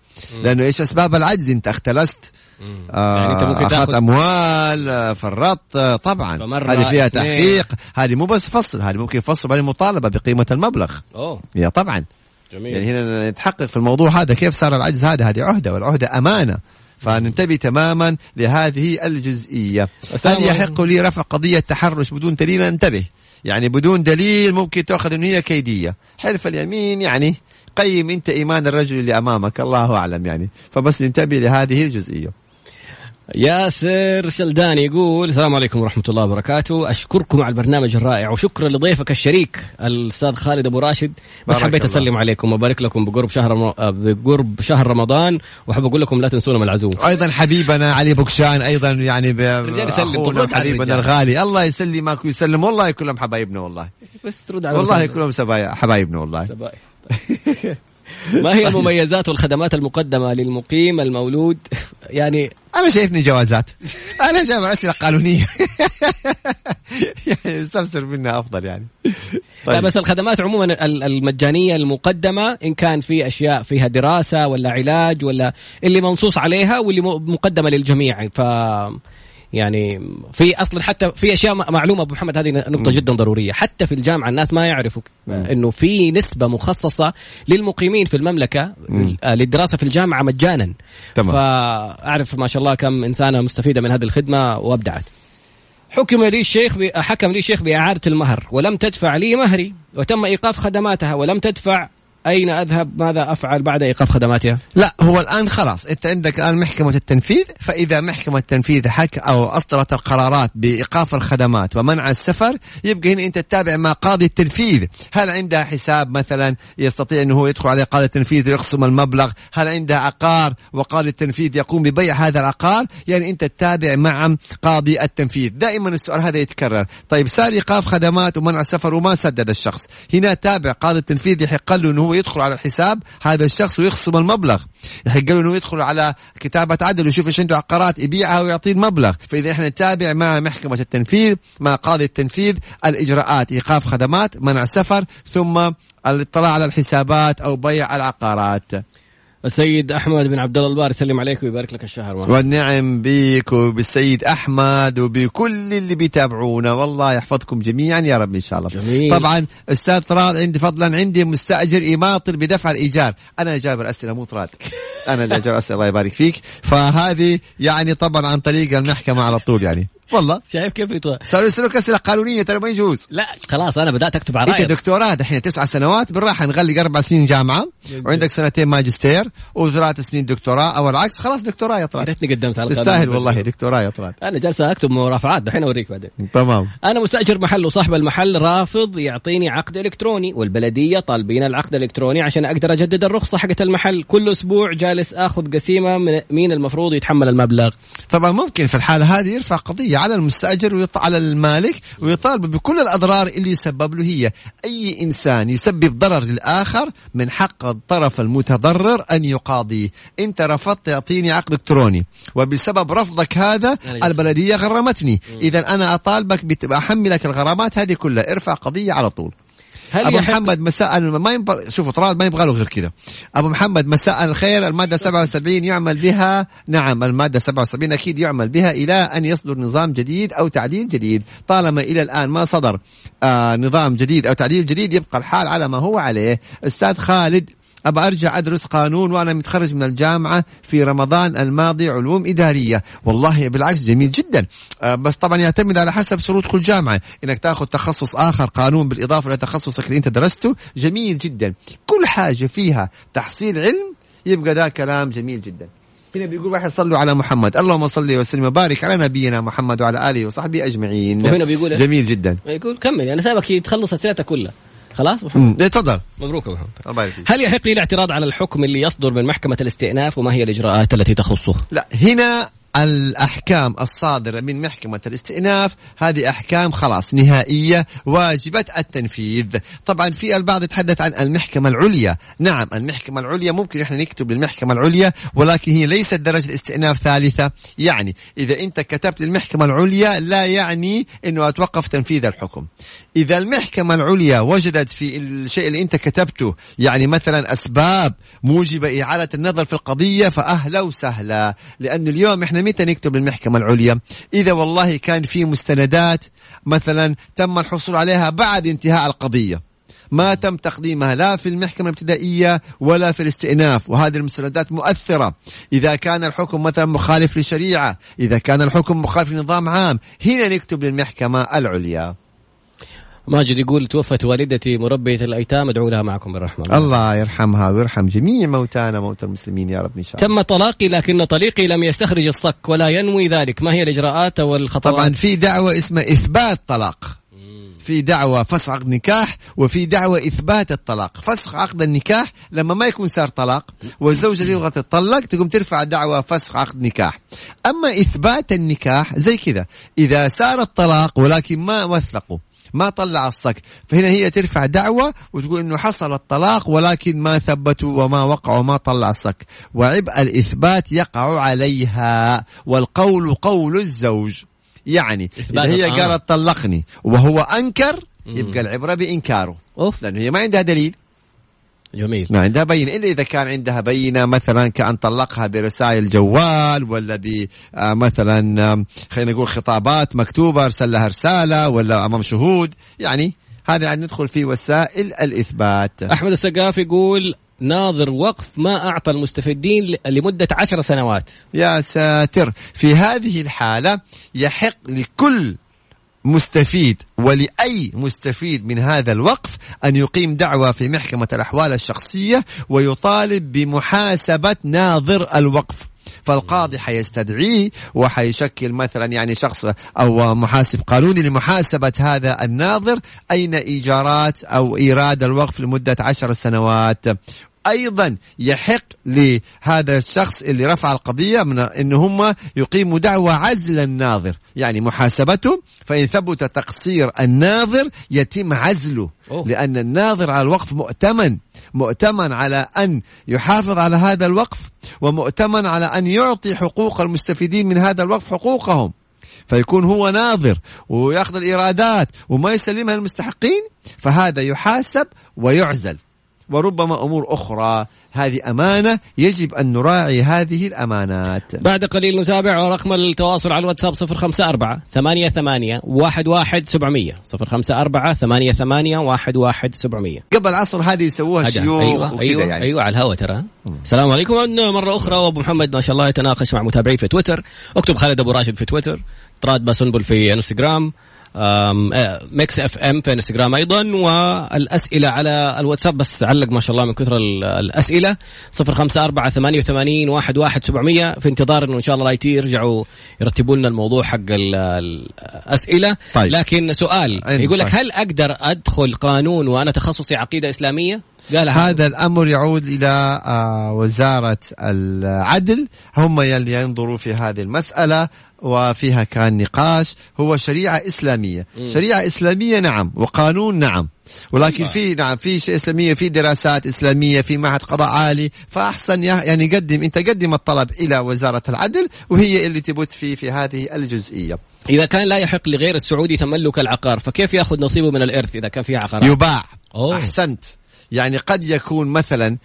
لأنه إيش أسباب العجز؟ أنت اختلست. آه يعني أنت ممكن تأخذ أموال آه، فرطت آه، طبعا. هذه فيها. تحقيق. هذه مو بس فصل هذه ممكن يفصل بعدين مطالبة بقيمة المبلغ. أوه. يا طبعا. جميل. يعني هنا نتحقق في الموضوع هذا كيف صار العجز هذا هذه عهدة والعهدة أمانة. فننتبه تماما لهذه الجزئية. السلام هل. يحق لي رفع قضية تحرش بدون دليل؟ انتبه يعني بدون دليل ممكن تأخذ أن هي كيدية. حلف اليمين يعني قيم أنت إيمان الرجل اللي أمامك الله أعلم يعني. فبس ننتبه لهذه الجزئية. ياسر شلدان يقول السلام عليكم ورحمة الله وبركاته أشكركم على البرنامج الرائع وشكرا لضيفك الشريك الأستاذ خالد أبو راشد بس حبيت الله. أسلم عليكم وأبارك لكم بقرب شهر رم- آه، بقرب شهر رمضان وأحب أقول لكم لا تنسونا من العزوم أيضا حبيبنا علي بوكشان أيضا يعني ب- حبيبنا. الغالي الله يسلمك ويسلم والله كلهم حبايبنا والله بس ترد على والله. كلهم سبايا- حبايبنا والله سبائي. <laughs> <laughs> ما هي المميزات والخدمات المقدمة للمقيم المولود؟ <laughs> يعني أنا شايفني جوازات. أنا جايب أسئلة قانونية. <laughs> يعني استفسر منها أفضل يعني. لا طيب. بس الخدمات عموما ال- المجانية المقدمة إن كان في أشياء فيها دراسة ولا علاج ولا اللي منصوص عليها واللي مقدمة للجميع. ف يعني في أصلا حتى في أشياء معلومة أبو محمد هذه نقطة. جدا ضرورية حتى في الجامعة الناس ما يعرفوا. إنه في نسبة مخصصة للمقيمين في المملكة مم. آه، للدراسة في الجامعة مجانا تمام فأعرف ما شاء الله كم إنسانة مستفيدة من هذه الخدمة وأبدعت حكم لي الشيخ. حكم لي الشيخ بإعادة المهر ولم تدفع لي مهري وتم إيقاف خدماتها ولم تدفع أين أذهب؟ ماذا أفعل بعد إيقاف خدماتها لا هو الآن خلاص أنت عندك الآن محكمة التنفيذ فإذا محكمة التنفيذ حك أو أصدرت القرارات بإيقاف الخدمات ومنع السفر يبقى هنا أنت تتابع مع قاضي التنفيذ. هل عندها حساب مثلا يستطيع أنه هو يدخل على قاضي التنفيذ ويقسم المبلغ؟ هل عندها عقار وقاضي التنفيذ يقوم ببيع هذا العقار؟ يعني أنت تتابع مع قاضي التنفيذ. دائما السؤال هذا يتكرر. طيب صار إيقاف خدمات ومنع السفر وما سدد الشخص. هنا تابع قاضي التنفيذ يحق له أنه هو يدخل على الحساب هذا الشخص ويخصم المبلغ. يحق له إنه يدخل على كتابة عدل ويشوف إيش عنده عقارات يبيعها ويعطيه المبلغ. فإذا إحنا نتابع مع محكمة التنفيذ مع قاضي التنفيذ الإجراءات إيقاف خدمات منع سفر ثم الاطلاع على الحسابات أو بيع العقارات. السيد أحمد بن عبد الله البار يسلم عليك ويبارك لك الشهر. معنا. والنعم بك وبالسيد أحمد وبكل اللي بيتابعونا. والله يحفظكم جميعا يا رب إن شاء الله. جميل. طبعا أستاذ طراد عندي فضلا عندي مستأجر يماطل بدفع الإيجار. أنا جايب الاسئله مو طراد. أنا اللي جايب الاسئله الله يبارك فيك. فهذه يعني طبعا عن طريق المحكمة على طول يعني. والله. شايف كيف يطلع صاروا يسألوك اسئله قانونية ترى ما يجوز. لا خلاص أنا بدأت أكتب عرايب انت دكتوراه دحين تسع سنوات بالراحة نغلق أربع سنين جامعة وعندك سنتين ماجستير وثلاث سنين دكتوراه أو العكس خلاص دكتوراه يا طراد ريتني قدمت على تستاهل والله دكتوراه يا طراد أنا جالس أكتب مرافعات دحين أوريك بعدين. تمام. أنا مستأجر محل وصاحب المحل رافض يعطيني عقد إلكتروني والبلدية طالبين العقد الالكتروني عشان أقدر أجدد الرخصة حقت المحل. كل أسبوع جالس آخذ قسيمة من مين المفروض يتحمل المبلغ. طبعا ممكن في الحالة هذه يرفع قضية على المستأجر على المالك ويطالب بكل الأضرار اللي يسبب له هي. أي إنسان يسبب ضرر للآخر من حق الطرف المتضرر أن يقاضيه. انت رفضت تعطيني عقد إلكتروني. وبسبب رفضك هذا البلدية غرمتني. اذا أنا أطالبك باحملك الغرامات هذه كلها. ارفع قضية على طول. هل أبو محمد مساء ما ينبغى شوفوا طراد ما يبغى له غير كذا. أبو محمد مساء الخير المادة 77 يعمل بها نعم المادة 77 أكيد يعمل بها إلى أن يصدر نظام جديد أو تعديل جديد. طالما إلى الآن ما صدر آه نظام جديد أو تعديل جديد يبقى الحال على ما هو عليه. أستاذ خالد ابى أرجع أدرس قانون وأنا متخرج من الجامعة في رمضان الماضي علوم إدارية. والله بالعكس جميل جدا. آه، بس طبعا يعتمد على حسب شروط كل جامعة. إنك تأخذ تخصص آخر قانون بالإضافة لتخصصك اللي أنت درسته جميل جدا. كل حاجة فيها تحصيل علم يبقى ده كلام جميل جدا. هنا بيقول واحد صلوا على محمد. اللهم صل وسلم وبارك على نبينا محمد وعلى آله وصحبه أجمعين. وهنا بيقول جميل جدا. يقول كمل أنا سابك تخلص أسئلتك كلها. خلاص؟ محمد. تفضل. مبروك يا محمد. هل يحق لي الاعتراض على الحكم اللي يصدر من محكمة الاستئناف وما هي الإجراءات التي تخصه؟ لا هنا الأحكام الصادرة من محكمة الاستئناف. هذه أحكام خلاص نهائية واجبة التنفيذ. طبعا في البعض يتحدث عن المحكمة العليا. نعم المحكمة العليا ممكن إحنا نكتب للمحكمة العليا ولكن هي ليست درجة استئناف ثالثة. يعني إذا أنت كتبت للمحكمة العليا لا يعني أنه أتوقف تنفيذ الحكم. إذا المحكمة العليا وجدت في الشيء اللي أنت كتبته يعني مثلا أسباب موجبة إعادة النظر في القضية فأهلا وسهلا. لأن اليوم إحنا متى نكتب للمحكمة العليا؟ إذا والله كان في مستندات مثلا تم الحصول عليها بعد انتهاء القضية. ما تم تقديمها لا في المحكمة الابتدائية ولا في الاستئناف وهذه المستندات مؤثرة. إذا كان الحكم مثلا مخالف للشريعة إذا كان الحكم مخالف لنظام عام هنا نكتب للمحكمة العليا. ماجد يقول توفت والدتي مربية الأيتام أدعو لها معكم بالرحمة. الله يرحمها ويرحم جميع موتانا موتى المسلمين يا رب إن شاء الله. تم طلاقي لكن طليقي لم يستخرج الصك ولا ينوي ذلك. ما هي الإجراءات والخطوات؟ طبعا في دعوة اسمها إثبات طلاق. في دعوة فسخ عقد نكاح وفي دعوة إثبات الطلاق. فسخ عقد النكاح لما ما يكون صار طلاق والزوجة تبغى تطلق تقوم ترفع دعوة فسخ عقد نكاح. أما إثبات النكاح زي كذا. إذا صار الطلاق ولكن ما وثقوا ما طلع الصك. فهنا هي ترفع دعوة وتقول إنه حصل الطلاق ولكن ما ثبتوا وما وقعوا وما طلع الصك. وعبء الإثبات يقع عليها والقول قول الزوج. يعني إذا هي قالت طلقني وهو أنكر يبقى العبرة بإنكاره. أوف. لأنه هي ما عندها دليل. جميل. ما عندها بينة إلا إذا كان عندها بينة مثلا كأن طلقها برسائل جوال ولا بمثلا خلينا نقول خطابات مكتوبة أرسل لها رسالة ولا أمام شهود يعني هذا يعني ندخل في وسائل الإثبات. أحمد السقاف يقول ناظر وقف ما أعطى المستفيدين لمدة عشر سنوات. يا ساتر. في هذه الحالة يحق لكل مستفيد ولأي مستفيد من هذا الوقف أن يقيم دعوة في محكمة الأحوال الشخصية ويطالب بمحاسبة ناظر الوقف. فالقاضي حيستدعيه وحيشكل مثلا يعني شخص أو محاسب قانوني لمحاسبة هذا الناظر أين إيجارات أو إيراد الوقف لمدة عشر سنوات. أيضا يحق لهذا الشخص اللي رفع القضية من إن هم يقيموا دعوى عزل الناظر. يعني محاسبته فإن ثبت تقصير الناظر يتم عزله. أوه. لأن الناظر على الوقف مؤتمن. مؤتمن على أن يحافظ على هذا الوقف ومؤتمن على أن يعطي حقوق المستفيدين من هذا الوقف حقوقهم. فيكون هو ناظر ويأخذ الإيرادات وما يسلمها للمستحقين فهذا يحاسب ويعزل. وربما أمور أخرى. هذه أمانة يجب أن نراعي هذه الأمانات. بعد قليل نتابع رقم التواصل على الواتساب 054 ثمانية ثمانية واحد واحد سبعمية. صفر خمسة أربعة ثمانية ثمانية واحد واحد سبعمية. قبل العصر هذه يسووها شيوخ أيوة أيوة, يعني. أيوة على الهواء ترى. السلام عليكم. مرة أخرى وأبو محمد ما شاء الله يتناقش مع متابعيه في تويتر. أكتب خالد أبو راشد في تويتر. تراد باسنبل في إنستغرام. Mix FM في انستغرام أيضا والأسئلة على الواتساب بس علق ما شاء الله من كثر الأسئلة. 054 88 11 700 في انتظار إنه إن شاء الله ال IT يرجعوا يرتبوا لنا الموضوع حق الأسئلة. طيب. لكن سؤال يقول لك هل أقدر أدخل قانون وأنا تخصصي عقيدة إسلامية؟ قال هذا الأمر يعود إلى آه، وزارة العدل. هم يلي ينظروا في هذه المسألة وفيها كان نقاش. هو شريعة إسلامية. م. شريعة إسلامية نعم وقانون نعم. ولكن في نعم في شيء إسلامية في دراسات إسلامية في معهد قضاء عالي. فأحسن يعني قدم أنت قدم الطلب إلى وزارة العدل وهي اللي تبت فيه في هذه الجزئية. إذا كان لا يحق لغير السعودي تملك العقار فكيف يأخذ نصيبه من الإرث إذا كان فيها عقار يباع. أوه. أحسنت. يعني قد يكون مثلا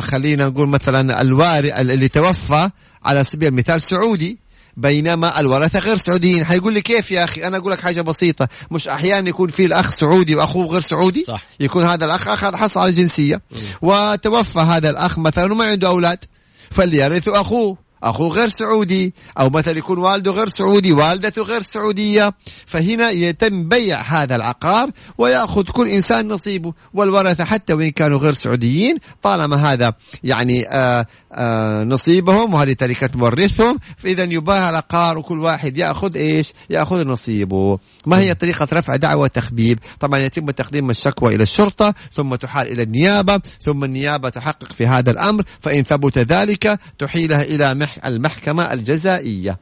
خلينا نقول مثلا الوارث اللي توفى على سبيل المثال سعودي بينما الورثة غير سعوديين. حيقول لي كيف يا أخي؟ أنا أقول لك حاجة بسيطة. مش أحيانا يكون في الأخ سعودي وأخوه غير سعودي؟ صح. يكون هذا الأخ أخذ حصل على جنسية. وتوفى هذا الأخ مثلا وما عنده أولاد فليرث أخوه أخوه. غير سعودي أو مثلا يكون والده غير سعودي والدته غير سعودية فهنا يتم بيع هذا العقار ويأخذ كل إنسان نصيبه والورثة حتى وإن كانوا غير سعوديين طالما هذا يعني آآ آآ نصيبهم وهذه تركه مورثهم فإذا يباع العقار وكل واحد يأخذ إيش؟ يأخذ نصيبه ما هي طريقة رفع دعوى تخبيب؟ طبعا يتم تقديم الشكوى إلى الشرطة ثم تحال إلى النيابة ثم النيابة تحقق في هذا الأمر فإن ثبت ذلك تحيلها إلى المحكمة الجزائية.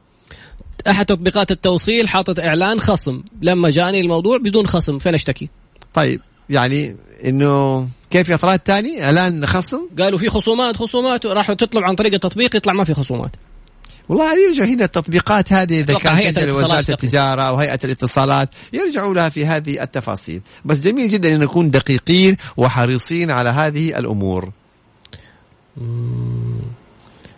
أحد تطبيقات التوصيل حاطط إعلان خصم. لما جاني الموضوع بدون خصم فين أشتكي؟ طيب يعني إنه كيف يطراد تاني إعلان خصم؟ قالوا في خصومات خصومات راحوا تطلب عن طريق التطبيق يطلع ما في خصومات. والله يرجع هنا التطبيقات هذه إذا كانت وزارة التجارة أو هيئة الاتصالات يرجعوا لها في هذه التفاصيل. بس جميل جدا أن نكون دقيقين وحريصين على هذه الأمور.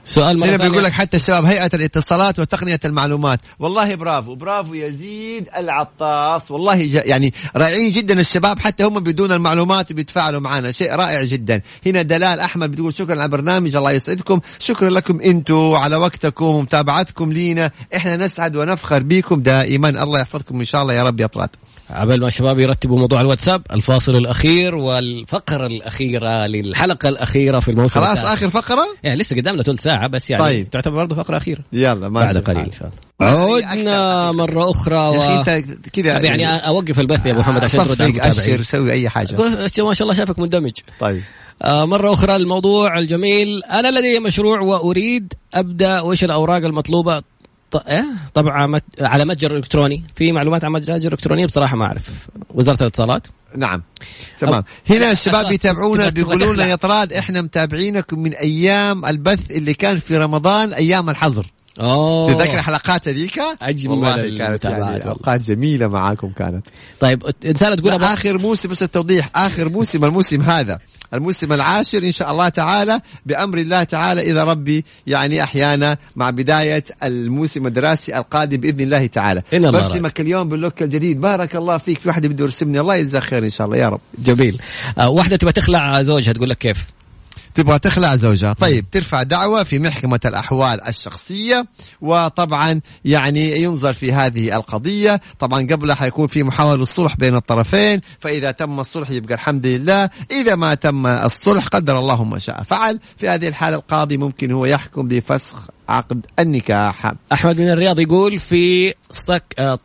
سؤال مرة هنا بيقول لك حتى الشباب هيئة الاتصالات وتقنية المعلومات. والله برافو برافو يزيد العطاس. والله يعني رائعين جدا الشباب حتى هم بدون المعلومات وبيتفاعلوا معنا. شيء رائع جدا. هنا دلال أحمد بتقول شكرا على البرنامج الله يسعدكم. شكرا لكم أنتم على وقتكم ومتابعتكم لينا. إحنا نسعد ونفخر بكم دائما. الله يحفظكم إن شاء الله يا رب يا طراد عبل ما الشباب يرتبوا موضوع الواتساب الفاصل الأخير والفقرة الأخيرة للحلقة الأخيرة في الموسم خلاص الثالث. آخر فقرة؟ يعني لسه قدامنا ثلث ساعة بس يعني طيب. تعتبر برضه فقرة أخيرة. يلا ما بعد قليل. ان شاء الله عدنا مرة أخرى و... كذا يعني أوقف البث يا ابو محمد عشان ترد أشر سوي أي حاجة. ما شاء الله شافك مندمج. طيب. آه مرة أخرى الموضوع الجميل. أنا لدي مشروع وأريد أبدأ وإيش الأوراق المطلوبة؟ طبعا مت... على متجر إلكتروني. في معلومات عن متجر إلكتروني بصراحة ما أعرف. وزارة الاتصالات؟ نعم. تمام. هنا الشباب يتابعونا بيقولوا لنا يا طراد إحنا متابعينكم من أيام البث اللي كان في رمضان أيام الحظر. أوه. تتذكر الحلقات هذيك؟ أجمل والله كانت يعني أوقات جميلة معاكم كانت. طيب انسانه تقول آخر موسم بس التوضيح. آخر موسم الموسم هذا. الموسم العاشر إن شاء الله تعالى بأمر الله تعالى إذا ربي يعني أحيانا مع بداية الموسم الدراسي القادم بإذن الله تعالى. برسمك اليوم باللوك الجديد. بارك الله فيك. في واحدة بده يرسمني. الله يجزاه خير إن شاء الله. يا رب. جميل. آه واحدة تبغى تخلع زوجها تقول لك كيف؟ تبغى تخلع زوجها. طيب ترفع دعوة في محكمة الأحوال الشخصية وطبعا يعني ينظر في هذه القضية. طبعا قبلها حيكون في محاولة الصلح بين الطرفين فإذا تم الصلح يبقى الحمد لله. إذا ما تم الصلح قدر الله ما شاء. فعل في هذه الحالة القاضي ممكن هو يحكم بفسخ عقد النكاح. أحمد من الرياض يقول في صك آه،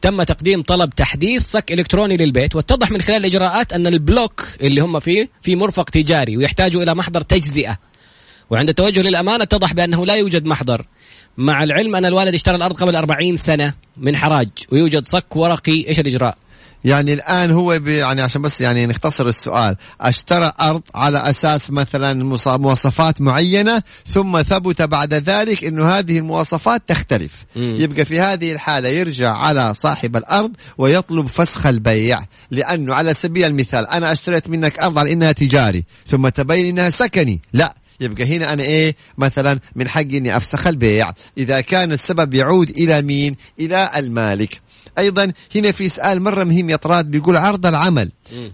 تم تقديم طلب تحديث صك إلكتروني للبيت واتضح من خلال الإجراءات أن البلوك اللي هم فيه في مرفق تجاري ويحتاج إلى محضر تجزئة وعند التوجه للأمانة اتضح بأنه لا يوجد محضر مع العلم أن الوالد اشترى الأرض قبل 40 سنة من حراج ويوجد صك ورقي إيش الإجراء؟ يعني الآن هو يعني عشان بس يعني نختصر السؤال. أشترى أرض على أساس مثلا مواصفات معينة ثم ثبت بعد ذلك أنه هذه المواصفات تختلف. مم. يبقى في هذه الحالة يرجع على صاحب الأرض ويطلب فسخ البيع. لأنه على سبيل المثال أنا أشتريت منك أرض على إنها تجاري ثم تبين إنها سكني. لا يبقى هنا أنا إيه؟ مثلا من حقي إني أفسخ البيع. إذا كان السبب يعود إلى مين؟ إلى المالك. أيضا هنا في سؤال مرة مهم يا طراد بيقول عرض العمل.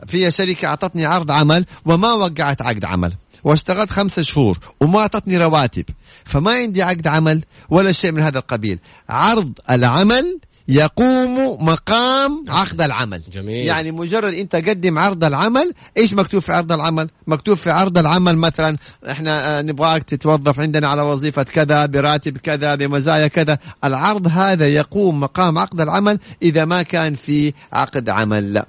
في شركة أعطتني عرض عمل وما وقعت عقد عمل واشتغلت خمسة شهور وما أعطتني رواتب فما عندي عقد عمل ولا شيء من هذا القبيل. عرض العمل يقوم مقام عقد العمل. جميل. يعني مجرد انت قدم عرض العمل إيش مكتوب في عرض العمل؟ مكتوب في عرض العمل مثلا إحنا آه، نبغاك تتوظف عندنا على وظيفة كذا براتب كذا بمزايا كذا. العرض هذا يقوم مقام عقد العمل إذا ما كان في عقد عمل. لا.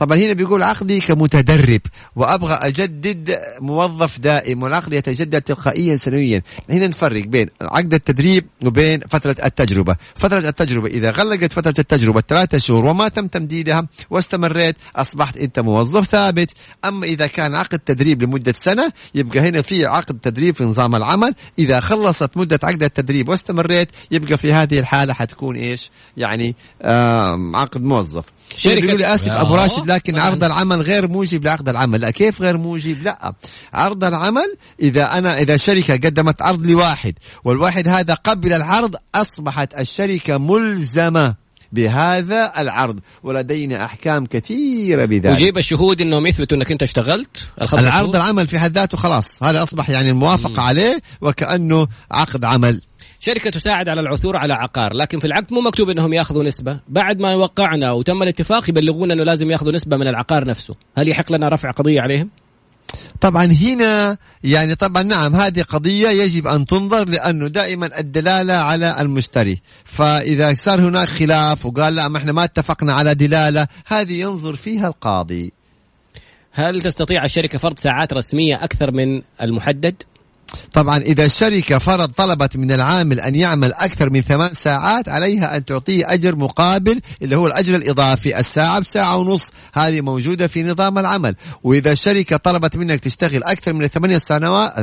طبعا هنا بيقول عقدي كمتدرب وأبغى أجدد موظف دائم والعقد يتجدد تلقائيا سنويا. هنا نفرق بين عقد التدريب وبين فترة التجربة. فترة التجربة إذا غلقت فترة التجربة ثلاثة شهور وما تم تمديدها واستمريت أصبحت أنت موظف ثابت. أما إذا كان عقد تدريب لمدة سنة يبقى هنا في عقد تدريب في نظام العمل. إذا خلصت مدة عقد التدريب واستمريت يبقى في هذه الحالة حتكون إيش؟ يعني عقد موظف. شركة- بيقول لي آسف آه، أبو راشد لكن. عرض العمل غير موجب. لعقد العمل. لا كيف غير موجب؟ لا. عرض العمل إذا أنا إذا شركة قدمت عرض لواحد والواحد هذا قبل العرض أصبحت الشركة ملزمة بهذا العرض. ولدينا أحكام كثيرة بذلك. وجيب الشهود إنهم يثبتوا إنك أنت اشتغلت؟ العرض. العمل في حد ذاته خلاص. هذا أصبح يعني الموافقة عليه وكأنه عقد عمل. شركة تساعد على العثور على عقار لكن في العقد مو مكتوب إنهم يأخذوا نسبة. بعد ما وقعنا وتم الاتفاق يبلغونا إنه لازم يأخذوا نسبة من العقار نفسه. هل يحق لنا رفع قضية عليهم؟ طبعا هنا يعني طبعا نعم هذه قضية يجب أن تنظر لأنه دائما الدلالة على المشتري. فإذا صار هناك خلاف وقال لا ما إحنا ما اتفقنا على دلالة هذه ينظر فيها القاضي. هل تستطيع الشركة فرض ساعات رسمية أكثر من المحدد؟ طبعا إذا الشركة فرض طلبت من العامل أن يعمل أكثر من ثمان ساعات عليها أن تعطيه أجر مقابل اللي هو الأجر الإضافي الساعة بساعة ونص. هذه موجودة في نظام العمل. وإذا الشركة طلبت منك تشتغل أكثر من ثمانية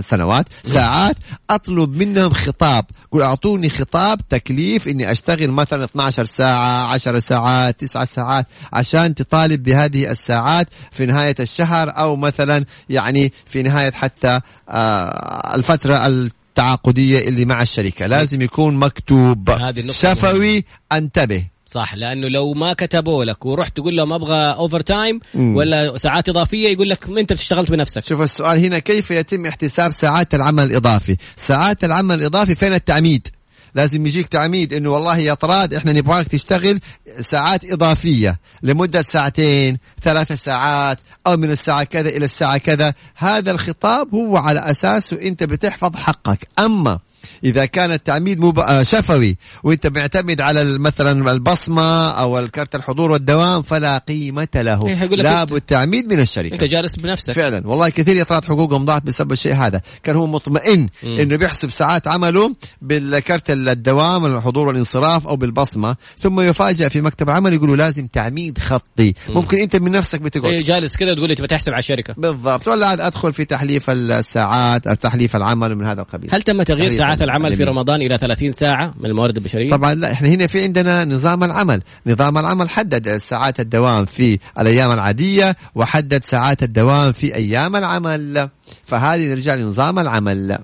سنوات ساعات أطلب منهم خطاب. قل أعطوني خطاب تكليف إني أشتغل مثلا 12 ساعة 10 ساعات 9 ساعات عشان تطالب بهذه الساعات في نهاية الشهر أو مثلا يعني في نهاية حتى آه الفترة التعاقدية اللي مع الشركة. لازم يكون مكتوب. شفوي انتبه. صح لأنه لو ما كتبوا لك ورحت تقول لهم أبغى أوفر تايم. ولا ساعات إضافية يقول لك أنت اشتغلت بنفسك. شوف السؤال هنا كيف يتم احتساب ساعات العمل الإضافي؟ ساعات العمل الإضافي فين التعميد؟ لازم يجيك تعميد إنه والله يا طراد إحنا نبغاك تشتغل ساعات إضافية لمدة ساعتين ثلاث ساعات أو من الساعة كذا إلى الساعة كذا. هذا الخطاب هو على اساسه إنت بتحفظ حقك. أما إذا كان التعميد مب... آه، شفوي وإنت معتمد على مثلا البصمة أو الكرت الحضور والدوام فلا قيمة له. إيه، لابد التعميد من الشركة. أنت جالس بنفسك. فعلا. والله كثير يطرات حقوقهم ضاعت بسبب الشيء هذا. كان هو مطمئن مم. إنه بيحسب ساعات عمله بالكرت الدوام الحضور والانصراف أو بالبصمة ثم يفاجأ في مكتب العمل يقولوا لازم تعميد خطي. ممكن إنت من نفسك بتقعد. إيه جالس كذا تقول تبغى تحسب على الشركة. بالضبط. ولا أدخل في تحليف الساعات تحليف العمل من هذا القبيل. هل تم تغيير تغيير ساعات العمل في. رمضان إلى 30 ساعة من الموارد البشرية؟ طبعا لا إحنا هنا في عندنا نظام العمل نظام العمل حدد ساعات الدوام في الأيام العادية وحدد ساعات الدوام في أيام العمل فهذه نرجع لنظام العمل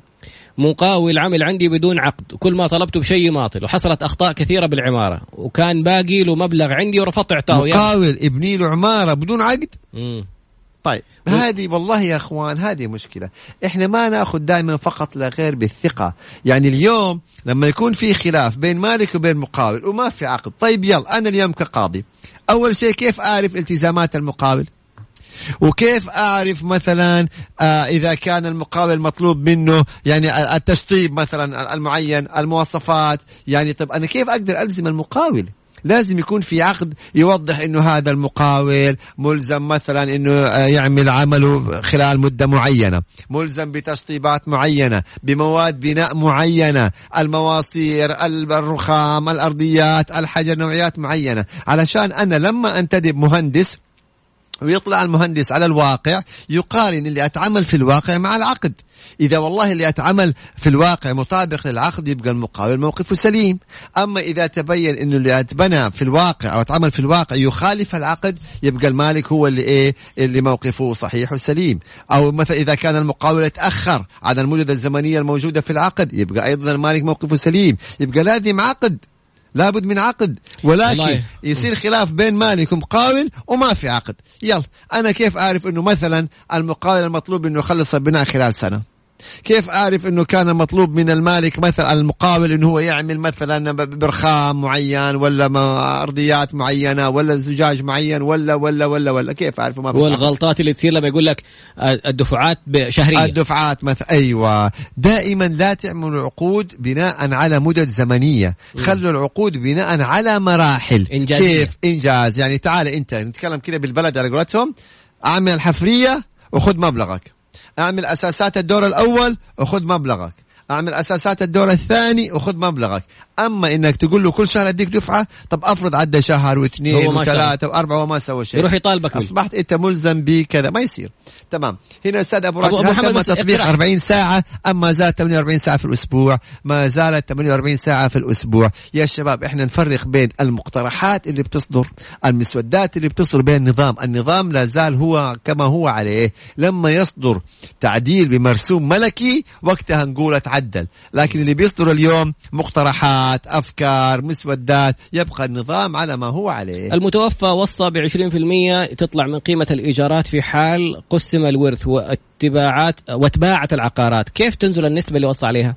مقاول عمل عندي بدون عقد كل ما طلبته بشيء ماطل وحصلت أخطاء كثيرة بالعمارة وكان باقي له مبلغ عندي ورفضت إعطائه يلا. مقاول ابني له عمارة بدون عقد مم. طيب هذه والله يا أخوان هذه مشكلة. إحنا ما نأخذ دائما فقط لا غير بالثقة. يعني اليوم لما يكون في خلاف بين مالك وبين مقاول وما في عقد. طيب يلا أنا اليوم كقاضي أول شيء كيف أعرف التزامات المقاول وكيف أعرف مثلا آه إذا كان المقاول مطلوب منه؟ يعني التشطيب مثلا المعين المواصفات. يعني طب أنا كيف أقدر ألزم المقاول؟ لازم يكون في عقد يوضح إنه هذا المقاول ملزم مثلا إنه آه، يعمل عمله خلال مدة معينة، ملزم بتشطيبات معينة، بمواد بناء معينة، المواصير، الرخام، الأرضيات، الحجر نوعيات معينة، علشان أنا لما أنتدب مهندس ويطلع المهندس على الواقع يقارن اللي أتعمل في الواقع مع العقد. إذا والله اللي أتعمل في الواقع مطابق للعقد يبقى المقاول موقفه سليم. أما إذا تبين أنه اللي أتبنى في الواقع أو أتعمل في الواقع يخالف العقد يبقى المالك هو اللي إيه؟ اللي موقفه صحيح وسليم. أو مثلا إذا كان المقاول تأخر عن المدة الزمنية الموجودة في العقد يبقى أيضا المالك موقفه سليم. يبقى لازم عقد. لابد من عقد. ولكن والله. يصير خلاف بين مالك ومقاول وما في عقد. يلا أنا كيف أعرف إنه مثلا المقاول المطلوب إنه يخلص البناء خلال سنة؟ كيف أعرف إنه كان مطلوب من المالك مثلا المقاول إنه هو يعمل مثلا برخام معين ولا أرضيات معينة ولا زجاج معين ولا ولا ولا ولا؟ كيف أعرف؟ ما والغلطات اللي تصير لما يقول لك الدفعات شهريه الدفعات مثلا. أيوه. دائما لا تعملوا عقود بناء على مدد زمنية. خلوا العقود بناء على مراحل. إنجازية. كيف؟ إنجاز. يعني تعال أنت نتكلم كذا بالبلد على قولتهم. أعمل الحفريه وخذ مبلغك. أعمل أساسات الدور الأول وخذ مبلغك. أعمل أساسات الدور الثاني وخذ مبلغك. أما إنك تقول له كل شهر أديك دفعة طب أفرض عدى شهر واثنين وثلاثة وأربعة وما سوى شيء. يروح يطالبك أصبحت أنت ملزم بكذا ما يصير. تمام. هنا أستاذ أبو راشد هل تم تطبيق 40 ساعة ام ما زالت 48 ساعة في الأسبوع ما زالت 48 ساعة في الأسبوع. يا شباب إحنا نفرق بين المقترحات اللي بتصدر المسودات اللي بتصدر بين النظام. النظام لا زال هو كما هو عليه. لما يصدر تعديل بمرسوم ملكي وقتها نقول اتعدل. لكن اللي بيصدر اليوم مقترحات. قناعات أفكار مسودات يبقى النظام على ما هو عليه. المتوفى وصى ب 20% تطلع من قيمة الإيجارات في حال قسم الورث واتباعات واتباعت العقارات. كيف تنزل النسبة اللي وصى عليها؟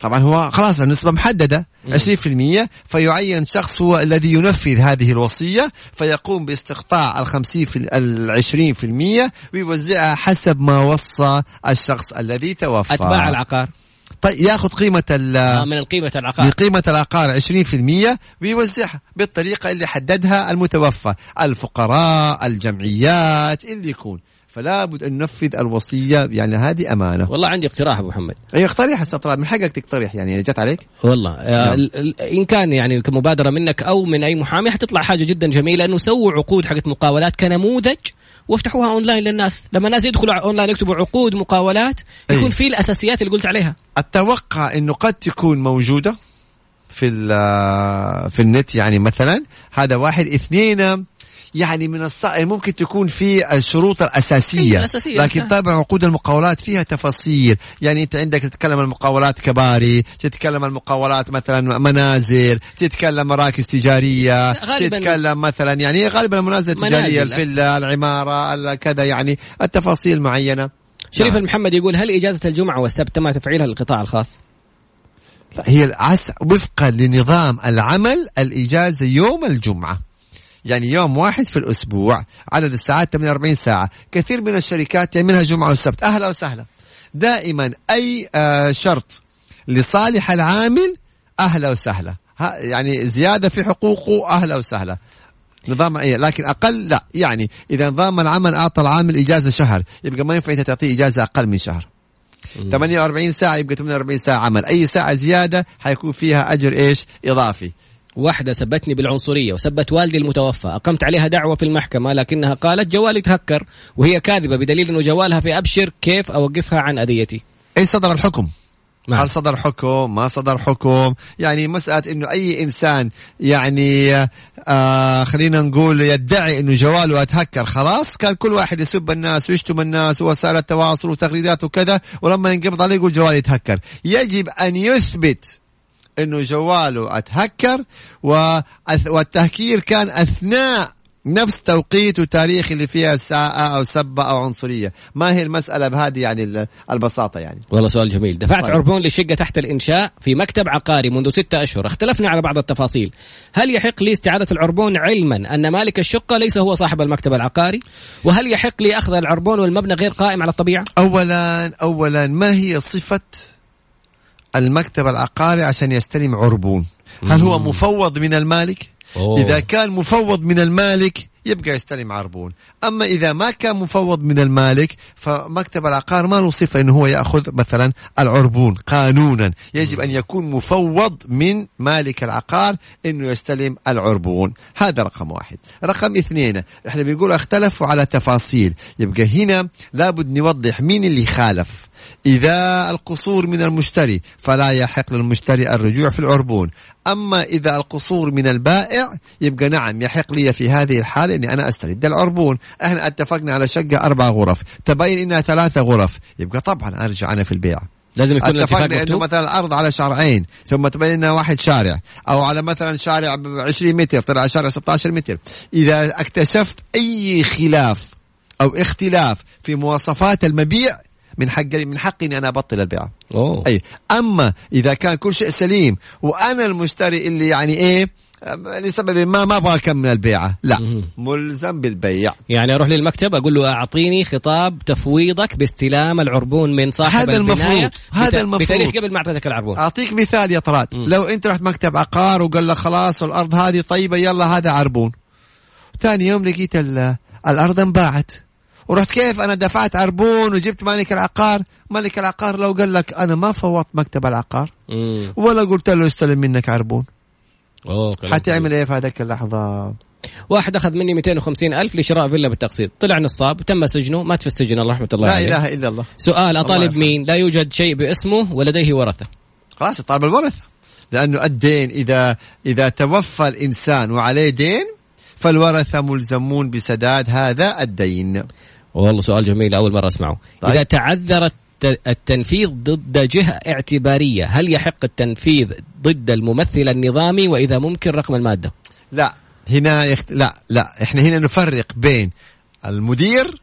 طبعا هو خلاص النسبة محددة 20% فيعين شخص هو الذي ينفذ هذه الوصية فيقوم باستقطاع في العشرين في المية ويوزعها حسب ما وصى الشخص الذي توفى. أتباع العقار. طيب ياخذ قيمة آه من قيمة العقار. من قيمة العقار 20% ويوزعها بالطريقة اللي حددها المتوفى الفقراء الجمعيات اللي يكون. فلا بد أن ننفذ الوصية يعني هذه أمانة. والله عندي اقتراح أبو محمد. أي اقترح استطراد من حقك تقترح يعني جت عليك. والله آه نعم. إن كان يعني كمبادرة منك أو من أي محامي حتطلع حاجة جدا جميلة. انه سووا عقود حقت مقاولات كنموذج وافتحوها اونلاين للناس لما الناس يدخلوا اونلاين يكتبوا عقود مقاولات يكون أيه. في الأساسيات اللي قلت عليها أتوقع إنه قد تكون موجودة في في النت يعني مثلا هذا واحد اثنين يعني من الصعب يعني ممكن تكون في الشروط الأساسية, الأساسية. لكن طبعا عقود المقاولات فيها تفاصيل. يعني أنت عندك تتكلم المقاولات كباري تتكلم المقاولات مثلا منازل تتكلم مراكز تجارية تتكلم مثلا يعني غالبا المنازل التجارية الفيلا العمارة كذا يعني التفاصيل معينة. شريف نعم. المحمد يقول هل إجازة الجمعة والسبت تم تفعيلها للقطاع الخاص؟ هي العس وفقا لنظام العمل الإجازة يوم الجمعة. يعني يوم واحد في الأسبوع عدد الساعات 48 ساعة. كثير من الشركات تعملها جمعة والسبت. أهلا وسهلا. دائما أي آه شرط لصالح العامل أهلا وسهلا. يعني زيادة في حقوقه أهلا وسهلا. نظام إيه؟ لكن أقل لا. يعني إذا نظام العمل أعطى العامل إجازة شهر يبقى ما ينفع انت تعطيه إجازة أقل من شهر. 48 ساعة يبقى 48 ساعة عمل. أي ساعة زيادة حيكون فيها أجر إيش؟ إضافي. واحدة سبتني بالعنصرية وسبت والدي المتوفى. أقمت عليها دعوة في المحكمة لكنها قالت جوالي تهكر وهي كاذبة بدليل أنه جوالها في أبشر كيف أوقفها عن أذيتي. أي صدر الحكم؟ نعم. هل صدر حكم؟ ما صدر حكم؟ يعني مسألة إنه أي إنسان يعني آه خلينا نقول يدعي إنه جواله أتهكر خلاص كان كل واحد يسب الناس ويشتم الناس ووسائل التواصل وتغريدات وكذا ولما ينقبض عليه يقول جوالي يتهكر. يجب أن يثبت إنه جواله أتهكر والتهكير كان أثناء نفس توقيت وتاريخ اللي فيها ساءة أو سبة أو عنصرية. ما هي المسألة بهذه يعني البساطة يعني. والله سؤال جميل. دفعت طيب. عربون لشقة تحت الإنشاء في مكتب عقاري منذ ستة أشهر. اختلفنا على بعض التفاصيل. هل يحق لي استعادة العربون علما أن مالك الشقة ليس هو صاحب المكتب العقاري؟ وهل يحق لي أخذ العربون والمبنى غير قائم على الطبيعة؟ أولا أولا ما هي صفة المكتب العقاري عشان يستلم عربون. هل هو مفوض من المالك؟ أوه. إذا كان مفوض من المالك يبقى يستلم عربون. أما إذا ما كان مفوض من المالك فمكتب العقار ما له صفة أنه هو يأخذ مثلا العربون قانونا. يجب أن يكون مفوض من مالك العقار أنه يستلم العربون. هذا رقم واحد. رقم اثنين إحنا بنقول اختلفوا على تفاصيل. يبقى هنا لابد نوضح مين اللي خالف. إذا القصور من المشتري فلا يحق للمشتري الرجوع في العربون. أما إذا القصور من البائع يبقى نعم يحق لي في هذه الحالة أني أنا أسترد العربون. إحنا اتفقنا على شقة أربع غرف تبين إنها ثلاثة غرف. يبقى طبعا أرجع أنا في البيع. لازم يكون اتفقنا إنه مثلا الأرض على شارعين ثم تبين إنها واحد شارع أو على مثلا شارع 20 متر طلع شارع 16 متر. إذا اكتشفت أي خلاف أو اختلاف في مواصفات المبيع من حق من حقي إني أنا أبطل البيع أوه. أي. أما إذا كان كل شيء سليم وأنا المشتري اللي يعني إيه لسبب ما ما أبغى اكمل البيعة. لا. ملزم بالبيع. يعني أروح للمكتب أقول له أعطيني خطاب تفويضك باستلام العربون من صاحب هذا المفروض. هذا المفروض. بتاريخ قبل ما أعطيتك العربون. أعطيك مثال يا طراد. لو أنت رحت مكتب عقار وقال لك خلاص الأرض هذه طيبة يلا هذا عربون. ثاني يوم لقيت الأرض انباعت. ورحت كيف؟ أنا دفعت عربون وجبت مالك العقار. مالك العقار لو قال لك أنا ما فوضت مكتب العقار. ولا قلت له استلم منك عربون. أوه حتعمل إيه في هذيك اللحظة؟ واحد أخذ مني 250 ألف لشراء فيلا بالتقسيط. طلع نصاب تم سجنه. مات في السجن الله رحمه الله لا عليه. إله إلا الله. سؤال أطالب مين؟ لا يوجد شيء باسمه ولديه ورثة. خلاص يطالب الورثة. لأنه الدين إذا إذا توفى الإنسان وعليه دين فالورثة ملزمون بسداد هذا الدين. والله سؤال جميل أول مرة أسمعه. طيب. إذا تعذر التنفيذ ضد جهة اعتبارية هل يحق التنفيذ ضد الممثل النظامي؟ وإذا ممكن رقم المادة. لا هنا يخت... لا لا إحنا هنا نفرق بين المدير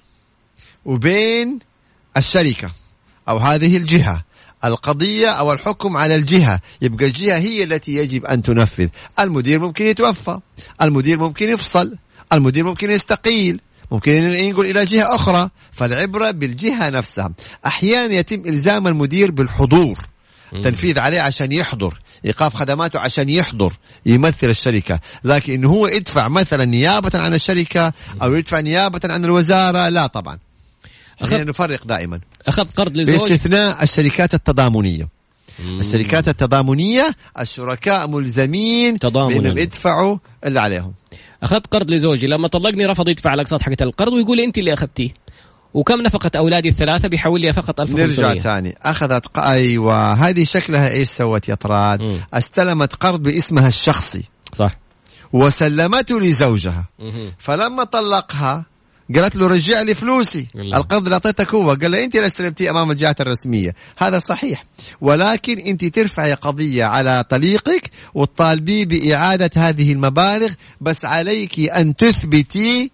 وبين الشركة أو هذه الجهة. القضية أو الحكم على الجهة. يبقى الجهة هي التي يجب أن تنفذ. المدير ممكن يتوفى. المدير ممكن يفصل. المدير ممكن يستقيل. ممكن ينقل إلى جهة أخرى فالعبرة بالجهة نفسها. أحيانا يتم إلزام المدير بالحضور تنفيذ عليه عشان يحضر إيقاف خدماته عشان يحضر يمثل الشركة. لكن انه هو يدفع مثلا نيابة عن الشركة أو يدفع نيابة عن الوزارة لا طبعا. خلينا نفرق دائما. أخذ قرض لزوج باستثناء الشركات التضامنية. مم. الشركات التضامنية الشركاء ملزمين بإنهم يدفعوا اللي عليهم. أخذت قرض لزوجي. لما طلقني رفض يدفع الأقساط حقت القرض ويقول أنت اللي أخذتيه. وكم نفقة أولادي الثلاثة؟ بيحول لي فقط 1500 نرجع ثاني. أخذت ق... أيوة. هذه شكلها إيش سوت يا طراد. استلمت قرض باسمها الشخصي. صح. وسلمته لزوجها. مم. فلما طلقها قالت له رجع لي فلوسي. الله. القرض اللي أعطيتك هو. قال له أنت اللي استلمتيه أمام الجهات الرسمية. هذا صحيح. ولكن أنت ترفعي قضية على طليقك وتطالبيه بإعادة هذه المبالغ بس عليك أن تثبتي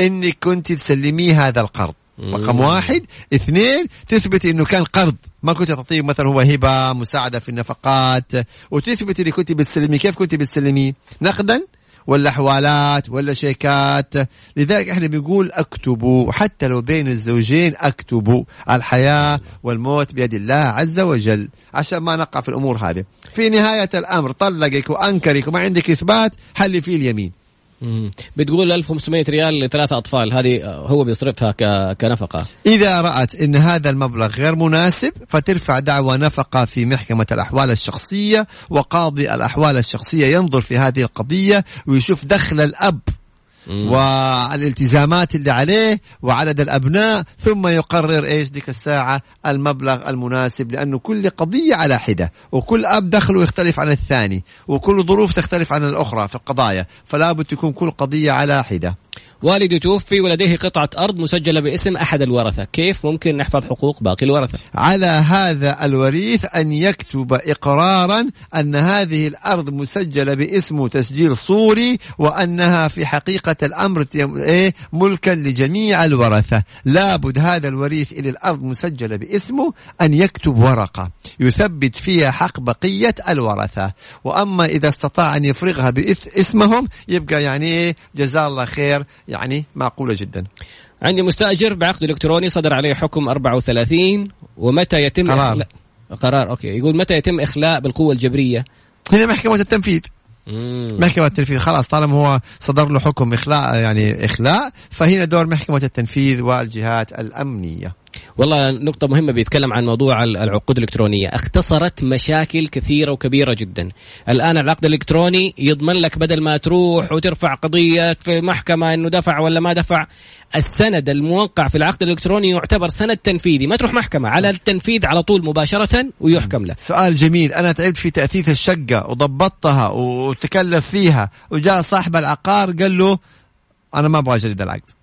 إنك كنت تسلميه هذا القرض. رقم واحد. اثنين تثبت إنه كان قرض. ما كنت تعطيه مثلا هو هبة مساعدة في النفقات. وتثبت اللي كنت بتسلميه كيف كنت بتسلميه نقدا؟ ولا حوالات ولا شيكات. لذلك إحنا بنقول اكتبوا حتى لو بين الزوجين اكتبوا الحياة والموت بيد الله عز وجل. عشان ما نقع في الأمور هذه. في نهاية الأمر طلقك وأنكرك وما عندك إثبات حلي فيه اليمين. بتقول 1500 ريال لثلاثة أطفال. هذه هو بيصرفها كنفقة. إذا رأت أن هذا المبلغ غير مناسب فترفع دعوى نفقة في محكمة الأحوال الشخصية وقاضي الأحوال الشخصية ينظر في هذه القضية ويشوف دخل الأب والالتزامات اللي عليه وعدد الأبناء ثم يقرر إيش؟ ديك الساعة المبلغ المناسب لأنه كل قضية على حدة وكل أب دخله يختلف عن الثاني وكل ظروف تختلف عن الأخرى في القضايا فلا بد تكون كل قضية على حدة. والدي توفي ولديه قطعة أرض مسجلة باسم أحد الورثة. كيف؟ ممكن نحفظ حقوق باقي الورثة. على هذا الوريث أن يكتب إقرارا أن هذه الأرض مسجلة باسمه تسجيل صوري وأنها في حقيقة الأمر إيه، ملكا لجميع الورثة. لابد هذا الوريث إلى الأرض مسجلة باسمه أن يكتب ورقة يثبت فيها حق بقية الورثة. وأما إذا استطاع أن يفرغها باسمهم يبقى يعني إيه، جزاه الله خير يعني معقولة جدا. عندي مستأجر بعقد إلكتروني صدر عليه حكم 34 ومتى يتم قرار. إخلاء قرار أوكي. يقول متى يتم إخلاء بالقوة الجبرية؟ هنا محكمة التنفيذ. محكمة التنفيذ. خلاص طالما هو صدر له حكم إخلاء يعني إخلاء فهنا دور محكمة التنفيذ والجهات الأمنية. والله نقطة مهمة بيتكلم عن موضوع العقود الإلكترونية. اختصرت مشاكل كثيرة وكبيرة جدا. الآن العقد الإلكتروني يضمن لك بدل ما تروح وترفع قضية في محكمة أنه دفع ولا ما دفع السند الموقع في العقد الإلكتروني يعتبر سند تنفيذي. ما تروح محكمة على التنفيذ على طول مباشرة ويحكم له سؤال جميل. أنا تعبت في تأثيث الشقة وضبطتها وتكلف فيها وجاء صاحب العقار قال له أنا ما أبغى أجلد العقد.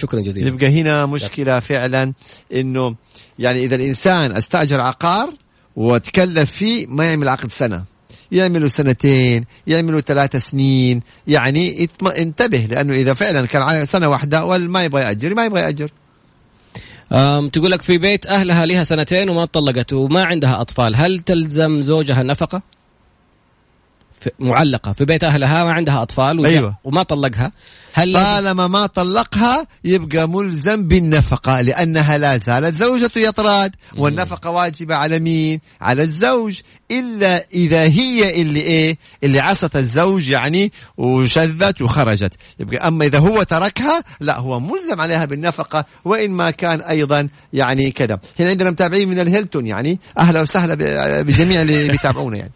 شكرا جزيلا. يبقى هنا مشكلة فعلا إنه يعني إذا الإنسان استأجر عقار وتكلف فيه ما يعمل عقد سنة. يعملوا سنتين يعملوا ثلاث سنين يعني انتبه لأنه إذا فعلا كان سنة واحدة وما يبغى يأجر ما يبغى يأجر. أم تقول لك في بيت أهلها لها سنتين وما طلقت وما عندها أطفال. هل تلزم زوجها النفقة؟ في معلقة في بيت أهلها ما عندها أطفال أيوة. وما طلقها. هل طالما ما طلقها يبقى ملزم بالنفقة لأنها لا زالت زوجته يطراد والنفقة واجبة على مين؟ على الزوج. إلا إذا هي اللي إيه؟ اللي عصت الزوج يعني وشذت وخرجت. يبقى أما إذا هو تركها لا هو ملزم عليها بالنفقة وإن ما كان أيضا يعني كذا. هنا عندنا متابعين من الهيلتون يعني. أهلا وسهلا بجميع اللي <laughs> بيتابعونا يعني.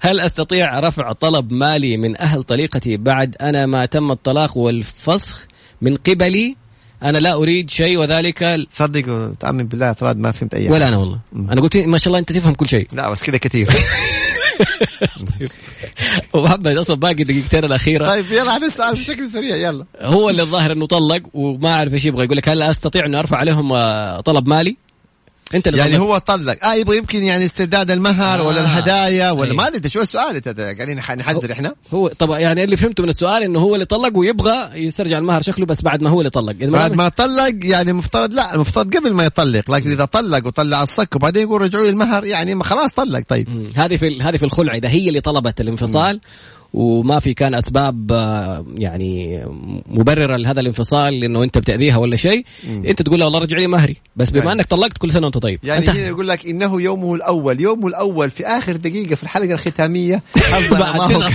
هل أستطيع رفع طلب مالي من أهل طليقتي بعد أنا ما تم الطلاق والفسخ من قبلي؟ أنا لا أريد شيء وذلك صدق وتامن بالله اعتراض ما فهمت أي ولا أنا والله. م. أنا قلت ما شاء الله أنت تفهم كل شيء. لا بس كذا كثير. <laughs> <laughs> ومحمد أصلا باقي دقيقتين الأخيرة. طيب يلا هذا السؤال بشكل سريع يلا. هو اللي الظاهر إنه طلق وما أعرف إيش يبغى. يقول لك هل أستطيع انه أرفع عليهم آه، طلب مالي؟ أنت اللي يعني هو طلق. آه يبغى يمكن يعني استرداد المهر آه. ولا الهدايا ولا أيه. ما أدري شو السؤال أنت؟ قاعدين نحذر إحنا. هو طبعا يعني اللي فهمته من السؤال إنه هو اللي طلق ويبغى يسترجع المهر شكله بس بعد ما هو اللي طلق. بعد ما طلق يعني مفترض لا المفترض قبل ما يطلق لكن إذا طلق وطلع الصك وبعدين يقول رجعوا لي المهر يعني خلاص طلق طيب. هذه في هذه في الخلع إذا هي اللي طلبت الانفصال. وما في كان أسباب آه، يعني مبررة لهذا الانفصال لأنه أنت بتأذيها ولا شيء أنت تقول له والله رجع لي مهري بس بما يعني. إنك طلقت كل سنة وأنت طيب. يعني انت... يقول لك إنه يومه الأول يومه الأول في آخر دقيقة في الحلقة الختامية <laughs> حظنا ما هو <laughs>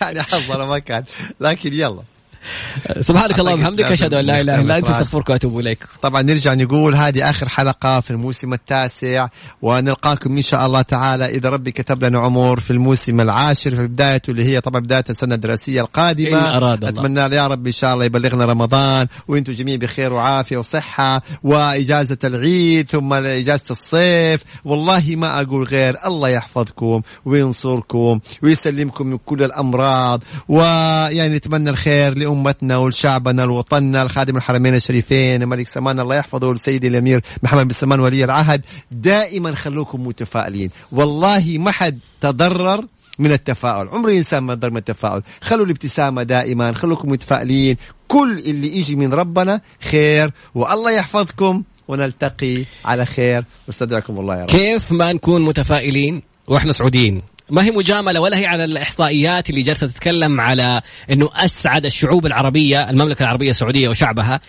يعني حظنا ما كان. لكن يلا. <laughs> سبحانك اللهم وبحمدك أشهد أن لا إله إلا أنت أستغفرك وأتوب إليك. طبعا نرجع نقول هذه آخر حلقة في الموسم التاسع ونلقاكم إن شاء الله تعالى إذا ربي كتب لنا عمر في الموسم العاشر في بدايته اللي هي طبعا بداية السنة الدراسية القادمة. إن أراد الله. أتمنى يا رب إن شاء الله يبلغنا رمضان وأنتم جميع بخير وعافية وصحة وإجازة العيد ثم إجازة الصيف. والله ما أقول غير الله يحفظكم وينصركم ويسلمكم من كل الأمراض ويعني نتمنى الخير لأمتنا ولشعبنا لوطننا الخادم الحرمين الشريفين الملك سلمان الله يحفظه لسيدي الأمير محمد بن سلمان ولي العهد. دائما خلوكم متفائلين. والله ما حد تضرر من التفاؤل. عمر الإنسان ما ضر من التفاؤل. خلوا الابتسامة دائما. خلوكم متفائلين. كل اللي يجي من ربنا خير. والله يحفظكم ونلتقي على خير. واستودعكم الله يا رب. كيف ما نكون متفائلين وإحنا سعوديين؟ ما هي مجاملة ولا هي على الإحصائيات اللي جالسة تتكلم على إنه أسعد الشعوب العربية المملكة العربية السعودية وشعبها.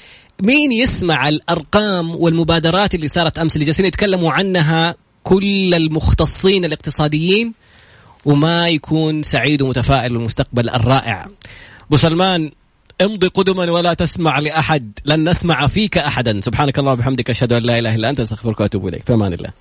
مين يسمع الأرقام والمبادرات اللي صارت أمس اللي جالسين يتكلموا عنها كل المختصين الاقتصاديين؟ وما يكون سعيد ومتفائل بالمستقبل الرائع. أبو سلمان امضي قدما ولا تسمع لأحد. لن نسمع فيك أحدا. سبحانك اللهم وبحمدك أشهد أن لا إله إلا أنت أستغفرك وأتوب إليك. في أمان الله.